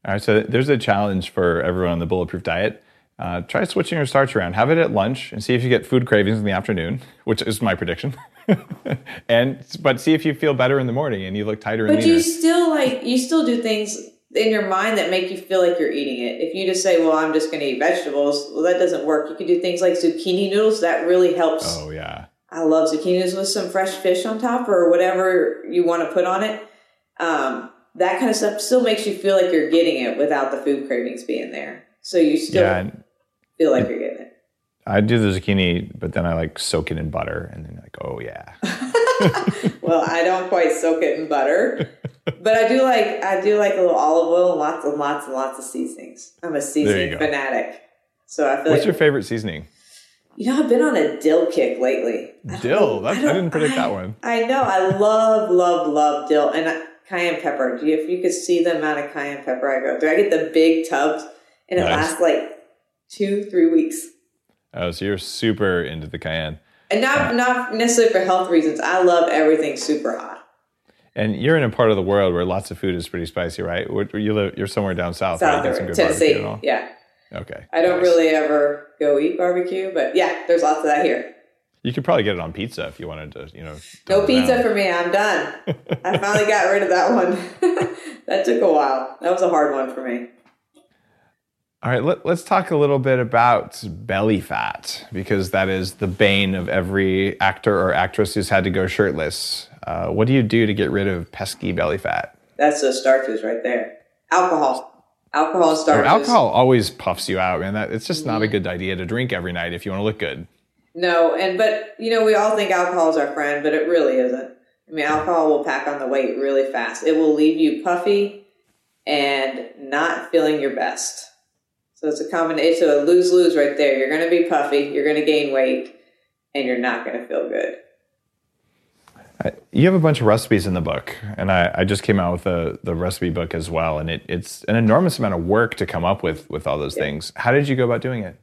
All right, so there's a challenge for everyone on the bulletproof diet. Uh, try switching your starch around. Have it at lunch and see if you get food cravings in the afternoon, which is my prediction. and but see if you feel better in the morning and you look tighter But you still like you still do things in your mind that make you feel like you're eating it. If you just say, "Well, I'm just going to eat vegetables," well, that doesn't work. You could do things like zucchini noodles. That really helps. oh yeah, I love zucchini noodles with some fresh fish on top or whatever you want to put on it. Um, that kind of stuff still makes you feel like you're getting it without the food cravings being there. So you still yeah. Feel like you're getting it. I do the zucchini, but then I like soak it in butter and then like, oh yeah. Well, I don't quite soak it in butter, but I do like I do like a little olive oil and lots and lots and lots of seasonings. I'm a seasoning fanatic, so I feel What's like your favorite seasoning? You know I've been on a dill kick lately. Dill. That- I didn't predict that one. I know. I love love love dill and uh, cayenne pepper. Do you, if you could see the amount of cayenne pepper I go through, I get the big tubs, and it Nice. lasts like two three weeks. Oh, so you're super into the cayenne. And not not necessarily for health reasons. I love everything super hot. And you're in a part of the world where lots of food is pretty spicy, right? You live, you're somewhere down south, right? South You get some good Tennessee. barbecue and all. Yeah. Okay. I don't nice. really ever go eat barbecue, but yeah, there's lots of that here. You could probably get it on pizza if you wanted to, you know. No pizza down. for me. I'm done. I finally got rid of that one. that took a while. That was a hard one for me. All right, let, let's talk a little bit about belly fat because that is the bane of every actor or actress who's had to go shirtless. Uh, what do you do to get rid of pesky belly fat? That's the starches right there. Alcohol. Alcohol Oh, starches. alcohol always puffs you out, man. That it's just not a Mm-hmm. good idea to drink every night if you want to look good. No, and but you know, we all think alcohol is our friend, but it really isn't. I mean, alcohol will pack on the weight really fast. It will leave you puffy and not feeling your best. So it's a combination, so a lose lose right there. You're going to be puffy, you're going to gain weight, and you're not going to feel good. You have a bunch of recipes in the book, and I, I just came out with the, the recipe book as well. And it, it's an enormous amount of work to come up with with all those yeah. things. How did you go about doing it?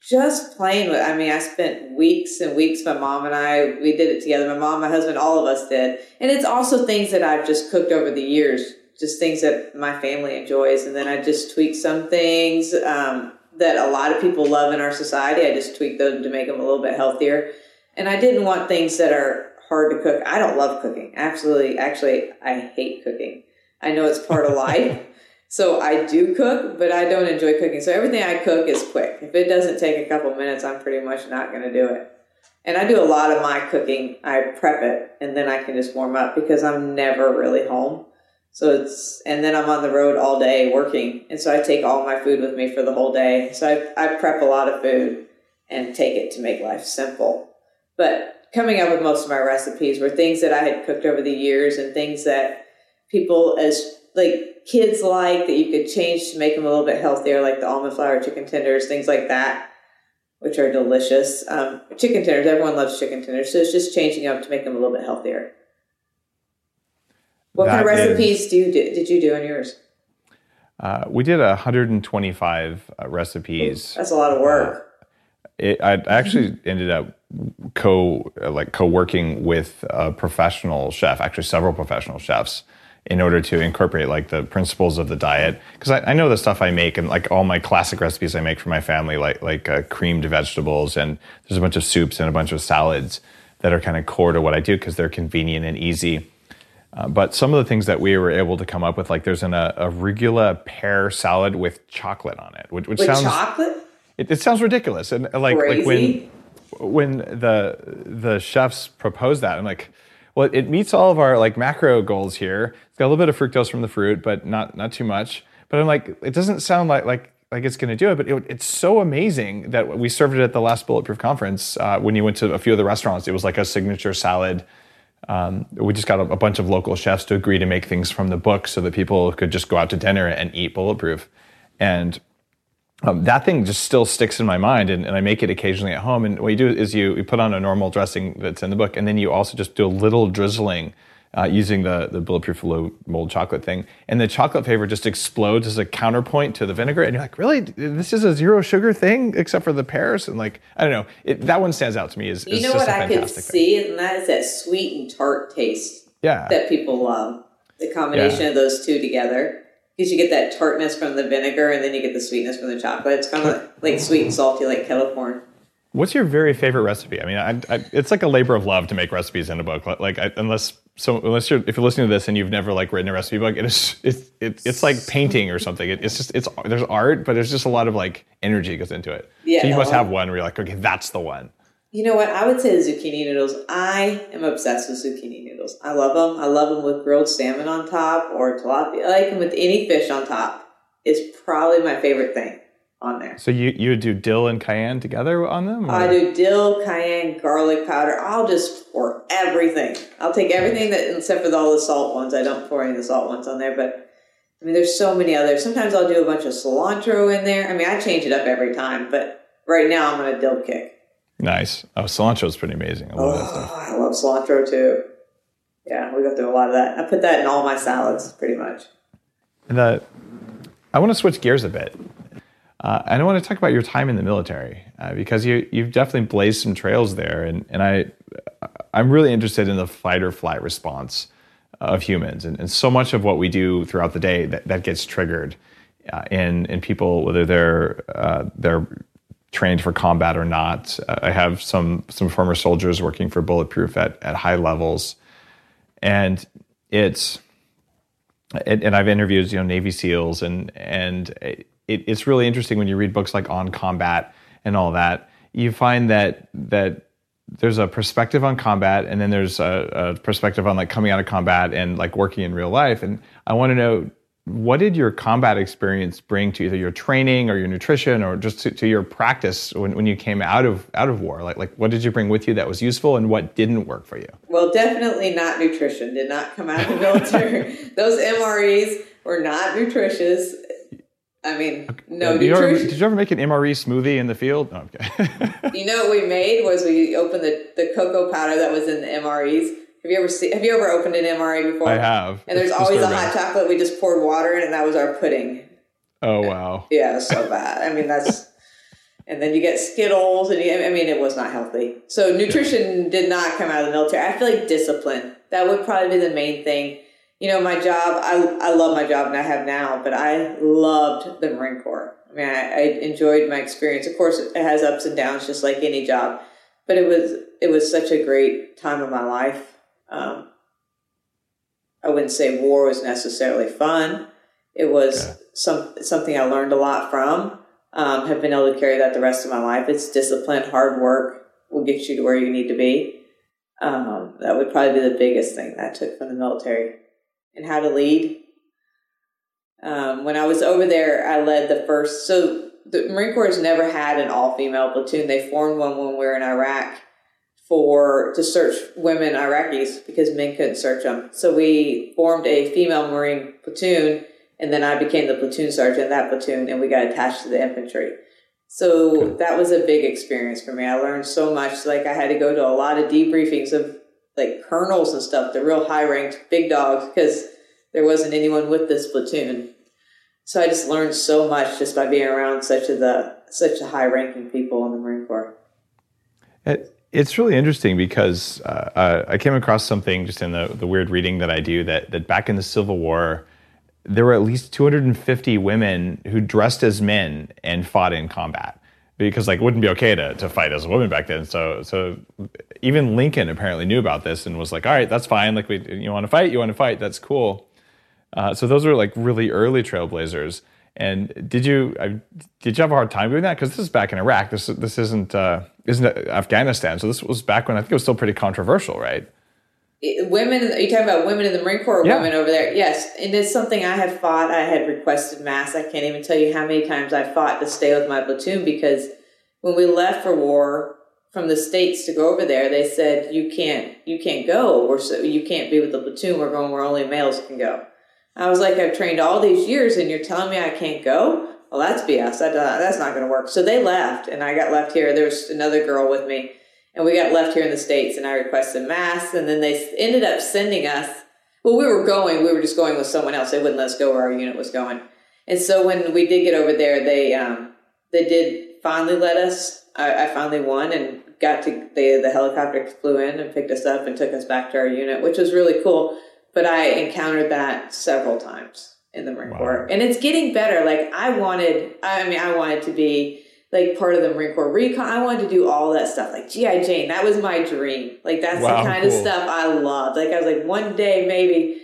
Just playing with. I mean, I spent weeks and weeks. My mom and I we did it together. My mom, my husband, all of us did. And it's also things that I've just cooked over the years, just things that my family enjoys, and then I just tweak some things um, that a lot of people love in our society. I just tweak them to make them a little bit healthier. And I didn't want things that are hard to cook. I don't love cooking. Absolutely. Actually, I hate cooking. I know it's part of life. So I do cook, but I don't enjoy cooking. So everything I cook is quick. If it doesn't take a couple minutes, I'm pretty much not going to do it. And I do a lot of my cooking. I prep it and then I can just warm up because I'm never really home. So it's, and then I'm on the road all day working. And so I take all my food with me for the whole day. So I, I prep a lot of food and take it to make life simple. But coming up with most of my recipes were things that I had cooked over the years and things that people as like kids like that you could change to make them a little bit healthier, like the almond flour chicken tenders, things like that, which are delicious. Um, chicken tenders, everyone loves chicken tenders, so it's just changing up to make them a little bit healthier. What that kind of recipes is, do you do, did you do in yours? Uh, we did 125 uh, recipes. That's a lot of work. Uh, it, I actually ended up co like co-working with a professional chef, actually several professional chefs, in order to incorporate like the principles of the diet. Because I, I, know the stuff I make and like all my classic recipes I make for my family, like like uh, creamed vegetables and there's a bunch of soups and a bunch of salads that are kind of core to what I do because they're convenient and easy. Uh, but some of the things that we were able to come up with, like there's an, a, arugula pear salad with chocolate on it, which, which sounds chocolate. It, it, sounds ridiculous, and like Crazy. like when when the the chefs proposed that, I'm like, well, it meets all of our like macro goals here. It's got a little bit of fructose from the fruit, but not not too much. But I'm like, it doesn't sound like like like it's going to do it, but it, it's so amazing that we served it at the last Bulletproof conference. Uh, when you went to a few of the restaurants, it was like a signature salad. Um, we just got a, a, bunch of local chefs to agree to make things from the book so that people could just go out to dinner and eat Bulletproof. And um, that thing just still sticks in my mind and, and, I make it occasionally at home. And what you do is you, you put on a normal dressing that's in the book, and then you also just do a little drizzling uh, using the, the bulletproof low mold chocolate thing. And the chocolate flavor just explodes as a counterpoint to the vinegar. And you're like, really? This is a zero sugar thing except for the pears? And like, I don't know. It, that one stands out to me as, You know what I thing. see? And that is that sweet and tart taste yeah. that people love. The combination yeah. of those two together because you get that tartness from the vinegar and then you get the sweetness from the chocolate. It's kind of like sweet and salty, like kettle corn. What's your very favorite recipe? I mean, I, I, it's like a labor of love to make recipes in a book. Like, I, unless so, unless you're if you're listening to this and you've never like written a recipe book, it is it's it, it's like painting or something. It, it's just it's there's art, but there's just a lot of like energy goes into it. Yeah, so you must have one where you're like, okay, that's the one. You know what? I would say the zucchini noodles. I am obsessed with zucchini noodles. I love them. I love them with grilled salmon on top or tilapia. I like them with any fish on top. It's probably my favorite thing on there. So you you do dill and cayenne together on them? Or? I do dill, cayenne, garlic powder. I'll just pour everything. I'll take everything that except for all the salt ones. I don't pour any of the salt ones on there, but I mean, there's so many others. Sometimes I'll do a bunch of cilantro in there. I mean, I change it up every time, but right now I'm on a dill kick. Nice. Oh, cilantro is pretty amazing. I love oh, that stuff. I love cilantro too. Yeah, we go through a lot of that. I put that in all my salads, pretty much. The, I want to switch gears a bit. Uh, and I want to talk about your time in the military uh, because you you've definitely blazed some trails there, and and I I'm really interested in the fight or flight response of humans, and, and so much of what we do throughout the day that, that gets triggered uh, in in people whether they're uh, they're trained for combat or not. I have some some former soldiers working for Bulletproof at at high levels, and it's it, and I've interviewed you know Navy SEALs and and it, it's really interesting when you read books like On Combat and all that. You find that that there's a perspective on combat and then there's a, a perspective on like coming out of combat and like working in real life. And I want to know what did your combat experience bring to either your training or your nutrition or just to, to, your practice when, when you came out of out of war like like what did you bring with you that was useful and what didn't work for you well definitely not nutrition did not come out of the military those mres were not nutritious I mean, no did, you ever, nutrition. did you ever make an MRE smoothie in the field? No, okay. You know what we made was we opened the, the cocoa powder that was in the MREs. Have you ever seen? Have you ever opened an MRE before? I have. And there's It's always a hot chocolate. We just poured water in, and that was our pudding. Oh wow. Yeah, so bad. I mean, that's. And then you get Skittles, and you, I mean, it was not healthy. So nutrition did not come out of the military. I feel like discipline. That would probably be the main thing. You know, my job. I I love my job, and I have now, but I loved the Marine Corps. I mean, I, I enjoyed my experience. Of course, it has ups and downs, just like any job. But it was it was such a great time of my life. Um, I wouldn't say war was necessarily fun. It was Yeah. some something I learned a lot from. Um, have been able to carry that the rest of my life. It's discipline, hard work will get you to where you need to be. Um, that would probably be the biggest thing that I took from the military, and how to lead. Um, when I was over there, I led the first. So the Marine Corps has never had an all female platoon. They formed one when we were in Iraq for to search women Iraqis because men couldn't search them. So we formed a female Marine platoon, and then I became the platoon sergeant that platoon, and we got attached to the infantry. So that was a big experience for me. I learned so much. Like I had to go to a lot of debriefings of like colonels and stuff, the real high ranked big dogs, because there wasn't anyone with this platoon. So I just learned so much just by being around such a the such high ranking people in the Marine Corps. It's really interesting because uh, uh, I came across something just in the, the weird reading that I do that, that back in the Civil War, there were at least 250 women who dressed as men and fought in combat because like it wouldn't be okay to, to fight as a woman back then. So so even Lincoln apparently knew about this and was like, all right, that's fine. Like we, you want to fight, you want to fight. That's cool. Uh, so those were like really early trailblazers. And did you uh, did you have a hard time doing that? Because this is back in Iraq. This this isn't uh, isn't Afghanistan. So this was back when I think it was still pretty controversial, right? It- women, are you talking about women in the Marine Corps or Yeah. women over there? Yes. And it's something I have fought. I had requested mast. I can't even tell you how many times I fought to stay with my platoon because when we left for war from the States to go over there, they said, you can't, you can't go or so you can't be with the platoon. We're going where only males can go. I was like, I've trained all these years and you're telling me I can't go? Well, that's BS. That, uh, that's not going to work. So they left and I got left here. There was another girl with me and we got left here in the States and I requested mast and then they ended up sending us, well, we were going, we were just going with someone else. They wouldn't let us go where our unit was going. And so when we did get over there, they, um, they did finally let us, I, I finally won and got to, they, the helicopter flew in and picked us up and took us back to our unit, which was really cool. But I encountered that several times in the Marine Wow. Corps and it's getting better. Like I wanted, I mean, I wanted to be like part of the Marine Corps recon. I wanted to do all that stuff, like GI Jane. That was my dream. Like that's Wow, the kind of stuff I loved. Like I was like, one day maybe.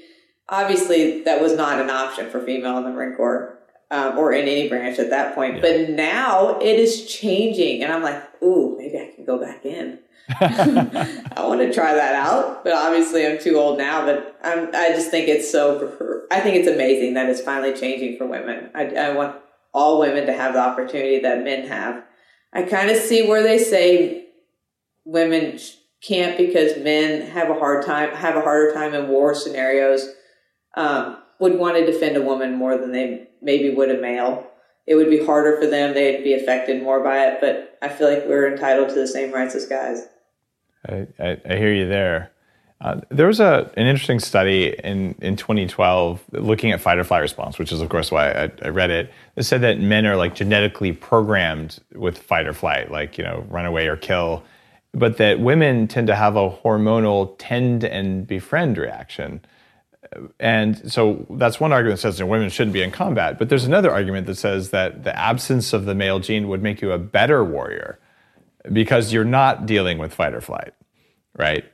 Obviously, that was not an option for female in the Marine Corps um, or in any branch at that point. But now it is changing, and I'm like, ooh, maybe I can go back in. I want to try that out, but obviously I'm too old now. But I'm, I just think it's so. I think it's amazing that it's finally changing for women. I, I want all women to have the opportunity that men have. I kind of see where they say women can't because men have a hard time, have a harder time in war scenarios. Um, would want to defend a woman more than they maybe would a male. It would be harder for them. They'd be affected more by it. But I feel like we're entitled to the same rights as guys. I, I, I hear you there. Uh, there was a, an interesting study in, in 2012 looking at fight or flight response, which is, of course, why I, I read it. It said that men are like genetically programmed with fight or flight, like, you know, run away or kill, but that women tend to have a hormonal tend and befriend reaction. And so that's one argument that says that women shouldn't be in combat. But there's another argument that says that the absence of the male gene would make you a better warrior because you're not dealing with fight or flight, right?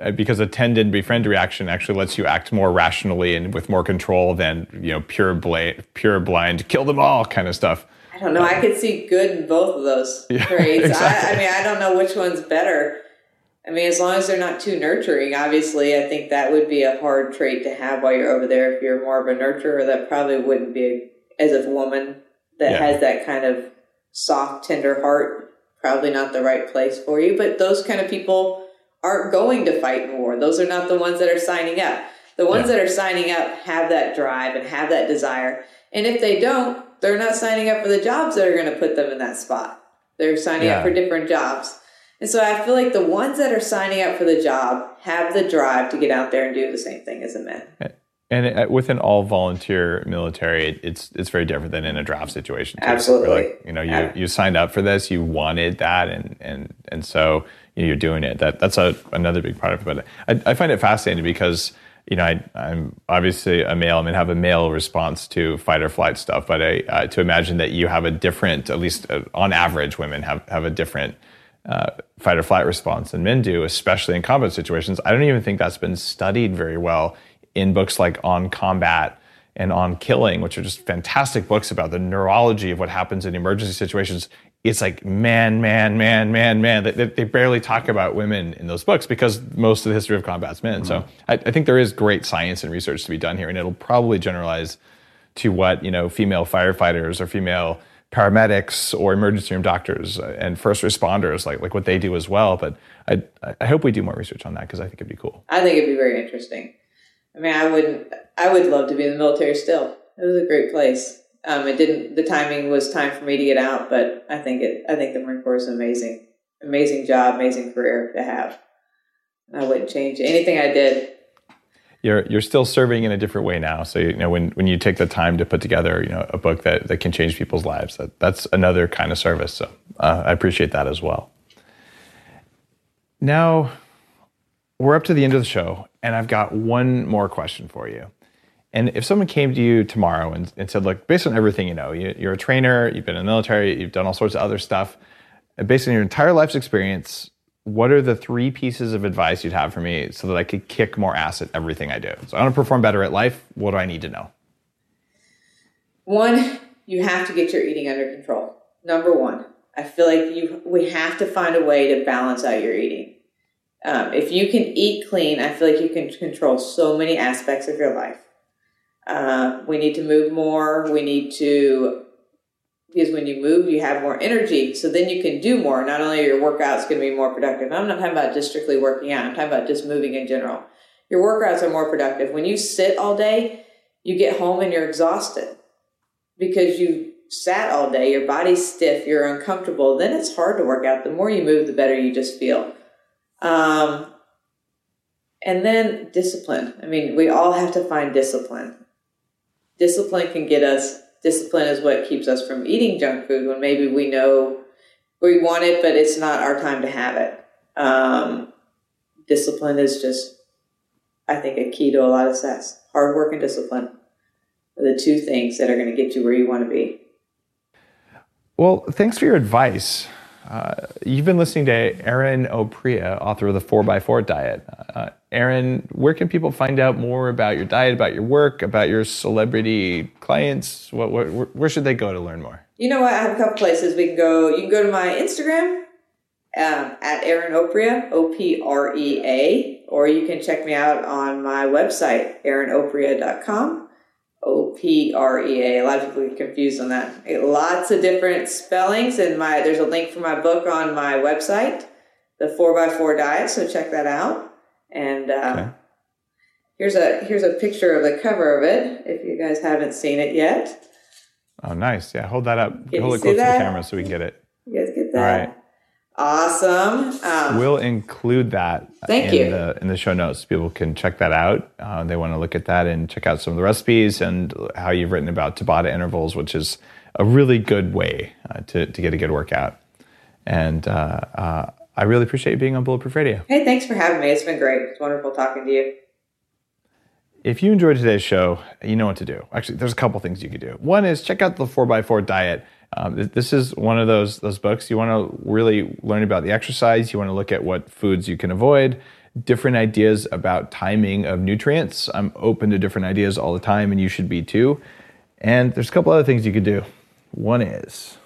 Uh, Because a tend and befriend reaction actually lets you act more rationally and with more control than you know pure bla- pure blind kill them all kind of stuff. I don't know. I could see good in both of those traits. exactly. I, I mean, I don't know which one's better. I mean, as long as they're not too nurturing, obviously, I think that would be a hard trait to have while you're over there. If you're more of a nurturer, that probably wouldn't be, as a woman that Yeah. has that kind of soft, tender heart, probably not the right place for you. But those kind of people aren't going to fight in war. Those are not the ones that are signing up. The ones Yeah. that are signing up have that drive and have that desire. And if they don't, they're not signing up for the jobs that are going to put them in that spot. They're signing Yeah. up for different jobs. And so I feel like the ones that are signing up for the job have the drive to get out there and do the same thing as the men. Eh, And it, with an all volunteer military, it, it's it's very different than in a draft situation. too. Absolutely. Like, you know, you, Yeah. you signed up for this, you wanted that, and and and so you know, you're doing it. That that's a, another big part of it. But I, I find it fascinating because you know I, I'm obviously a male. I mean, have a male response to fight or flight stuff. But I, uh, to imagine that you have a different, at least uh, on average, women have have a different uh, fight or flight response than men do, especially in combat situations. I don't even think that's been studied very well in books like On Combat and On Killing, which are just fantastic books about the neurology of what happens in emergency situations. It's like man, man, man, man, man. They, they barely talk about women in those books because most of the history of combat's men. So I, I think there is great science and research to be done here, and it'll probably generalize to what you know female firefighters or female paramedics or emergency room doctors and first responders like like what they do as well. But I I hope we do more research on that because I think it'd be cool. I think it'd be very interesting. I mean, I wouldn't. I would love to be in the military still. It was a great place. Um, it didn't, the timing was time for me to get out, but I think it, I think the Marine Corps is amazing, amazing job, amazing career to have. I wouldn't change anything I did. You're you're still serving in a different way now. So you know when when you take the time to put together you know a book that that can change people's lives, that that's another kind of service. So uh, I appreciate that as well. Now we're up to the end of the show, and I've got one more question for you. And if someone came to you tomorrow and, and said, look, based on everything you know, you, you're a trainer, you've been in the military, you've done all sorts of other stuff, and based on your entire life's experience, what are the three pieces of advice you'd have for me so that I could kick more ass at everything I do? So I want to perform better at life. What do I need to know? One, you have to get your eating under control. Number one, I feel like you we have to find a way to balance out your eating. Um, if you can eat clean, I feel like you can control so many aspects of your life. Uh, we need to move more. We need to because when you move, you have more energy. So then you can do more. Not only are your workouts going to be more productive. I'm not talking about just strictly working out. I'm talking about just moving in general. Your workouts are more productive. When you sit all day, you get home and you're exhausted because you sat all day. Your body's stiff. You're uncomfortable. Then it's hard to work out. The more you move, the better you just feel. Um, and then discipline. I mean, we all have to find discipline. Discipline can get us discipline is what keeps us from eating junk food when maybe we know we want it, but it's not our time to have it. Um, discipline is just, I think, a key to a lot of success. Hard work and discipline are the two things that are going to get you where you want to be. Well, thanks for your advice. Uh, you've been listening to Erin Oprea, author of the 4x4 Diet. Uh, Erin, where can people find out more about your diet, about your work, about your celebrity clients? What, what, where, should they go to learn more? You know what? I have a couple places we can go. You can go to my Instagram um, at Erin Oprea, O P R E A, or you can check me out on my website, erinoprea.com. O P R E A. A lot of people get confused on that. Lots of different spellings, and my there's a link for my book on my website, the Four x Four Diet. So check that out. And uh, Okay. here's a here's a picture of the cover of it. If you guys haven't seen it yet, Oh, nice. Yeah, hold that up. Can hold it close to the camera so we can get it. you guys get that? right. Awesome. Um, We'll include that Thank in you. the in the show notes. People can check that out. Uh, they want to look at that and check out some of the recipes and how you've written about Tabata intervals, which is a really good way uh, to to get a good workout. And uh, uh, I really appreciate you being on Bulletproof Radio. Hey, thanks for having me. It's been great. It's wonderful talking to you. If you enjoyed today's show, you know what to do. Actually, there's a couple things you could do. One is check out the 4x4 diet. Um, this is one of those those books. You want to really learn about the exercise. You want to look at what foods you can avoid, different ideas about timing of nutrients. I'm open to different ideas all the time, and you should be too. And there's a couple other things you could do. One is,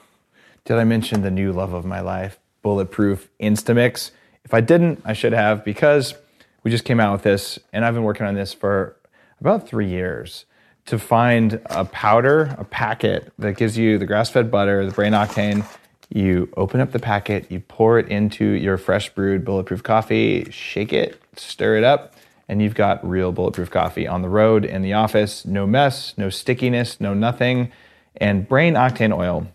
did I mention the new love of my life, Bulletproof Instamix? If I didn't, I should have because we just came out with this, and I've been working on this for about three years to find a powder, a packet that gives you the grass fed butter, the brain octane. You open up the packet, you pour it into your fresh brewed bulletproof coffee, shake it, stir it up, and you've got real bulletproof coffee on the road, in the office, no mess, no stickiness, no nothing. And brain octane oil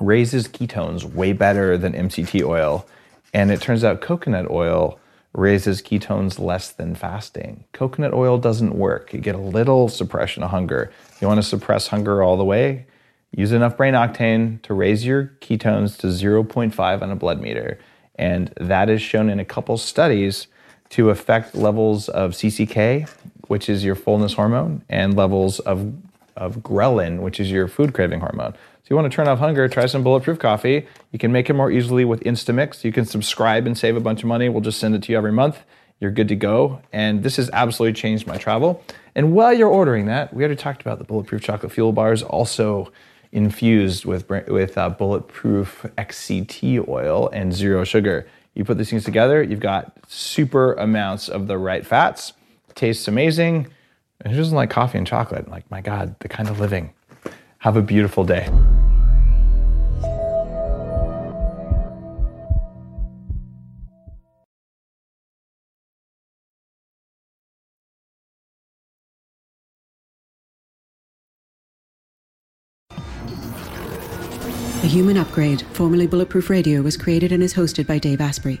raises ketones way better than MCT oil. And it turns out coconut oil raises ketones less than fasting. Coconut oil doesn't work. You get a little suppression of hunger. You want to suppress hunger all the way? Use enough brain octane to raise your ketones to 0.5 on a blood meter. And that is shown in a couple studies to affect levels of CCK, which is your fullness hormone, and levels of, of ghrelin, which is your food craving hormone. So you want to turn off hunger, try some bulletproof coffee. You can make it more easily with Instamix. You can subscribe and save a bunch of money. We'll just send it to you every month. You're good to go. And this has absolutely changed my travel. And while you're ordering that, we already talked about the bulletproof chocolate fuel bars also infused with, with uh, bulletproof XCT oil and zero sugar. You put these things together, you've got super amounts of the right fats. Tastes amazing. And who doesn't like coffee and chocolate? Like, my God, the kind of living. Have a beautiful day. The Human Upgrade, formerly Bulletproof Radio, was created and is hosted by Dave Asprey.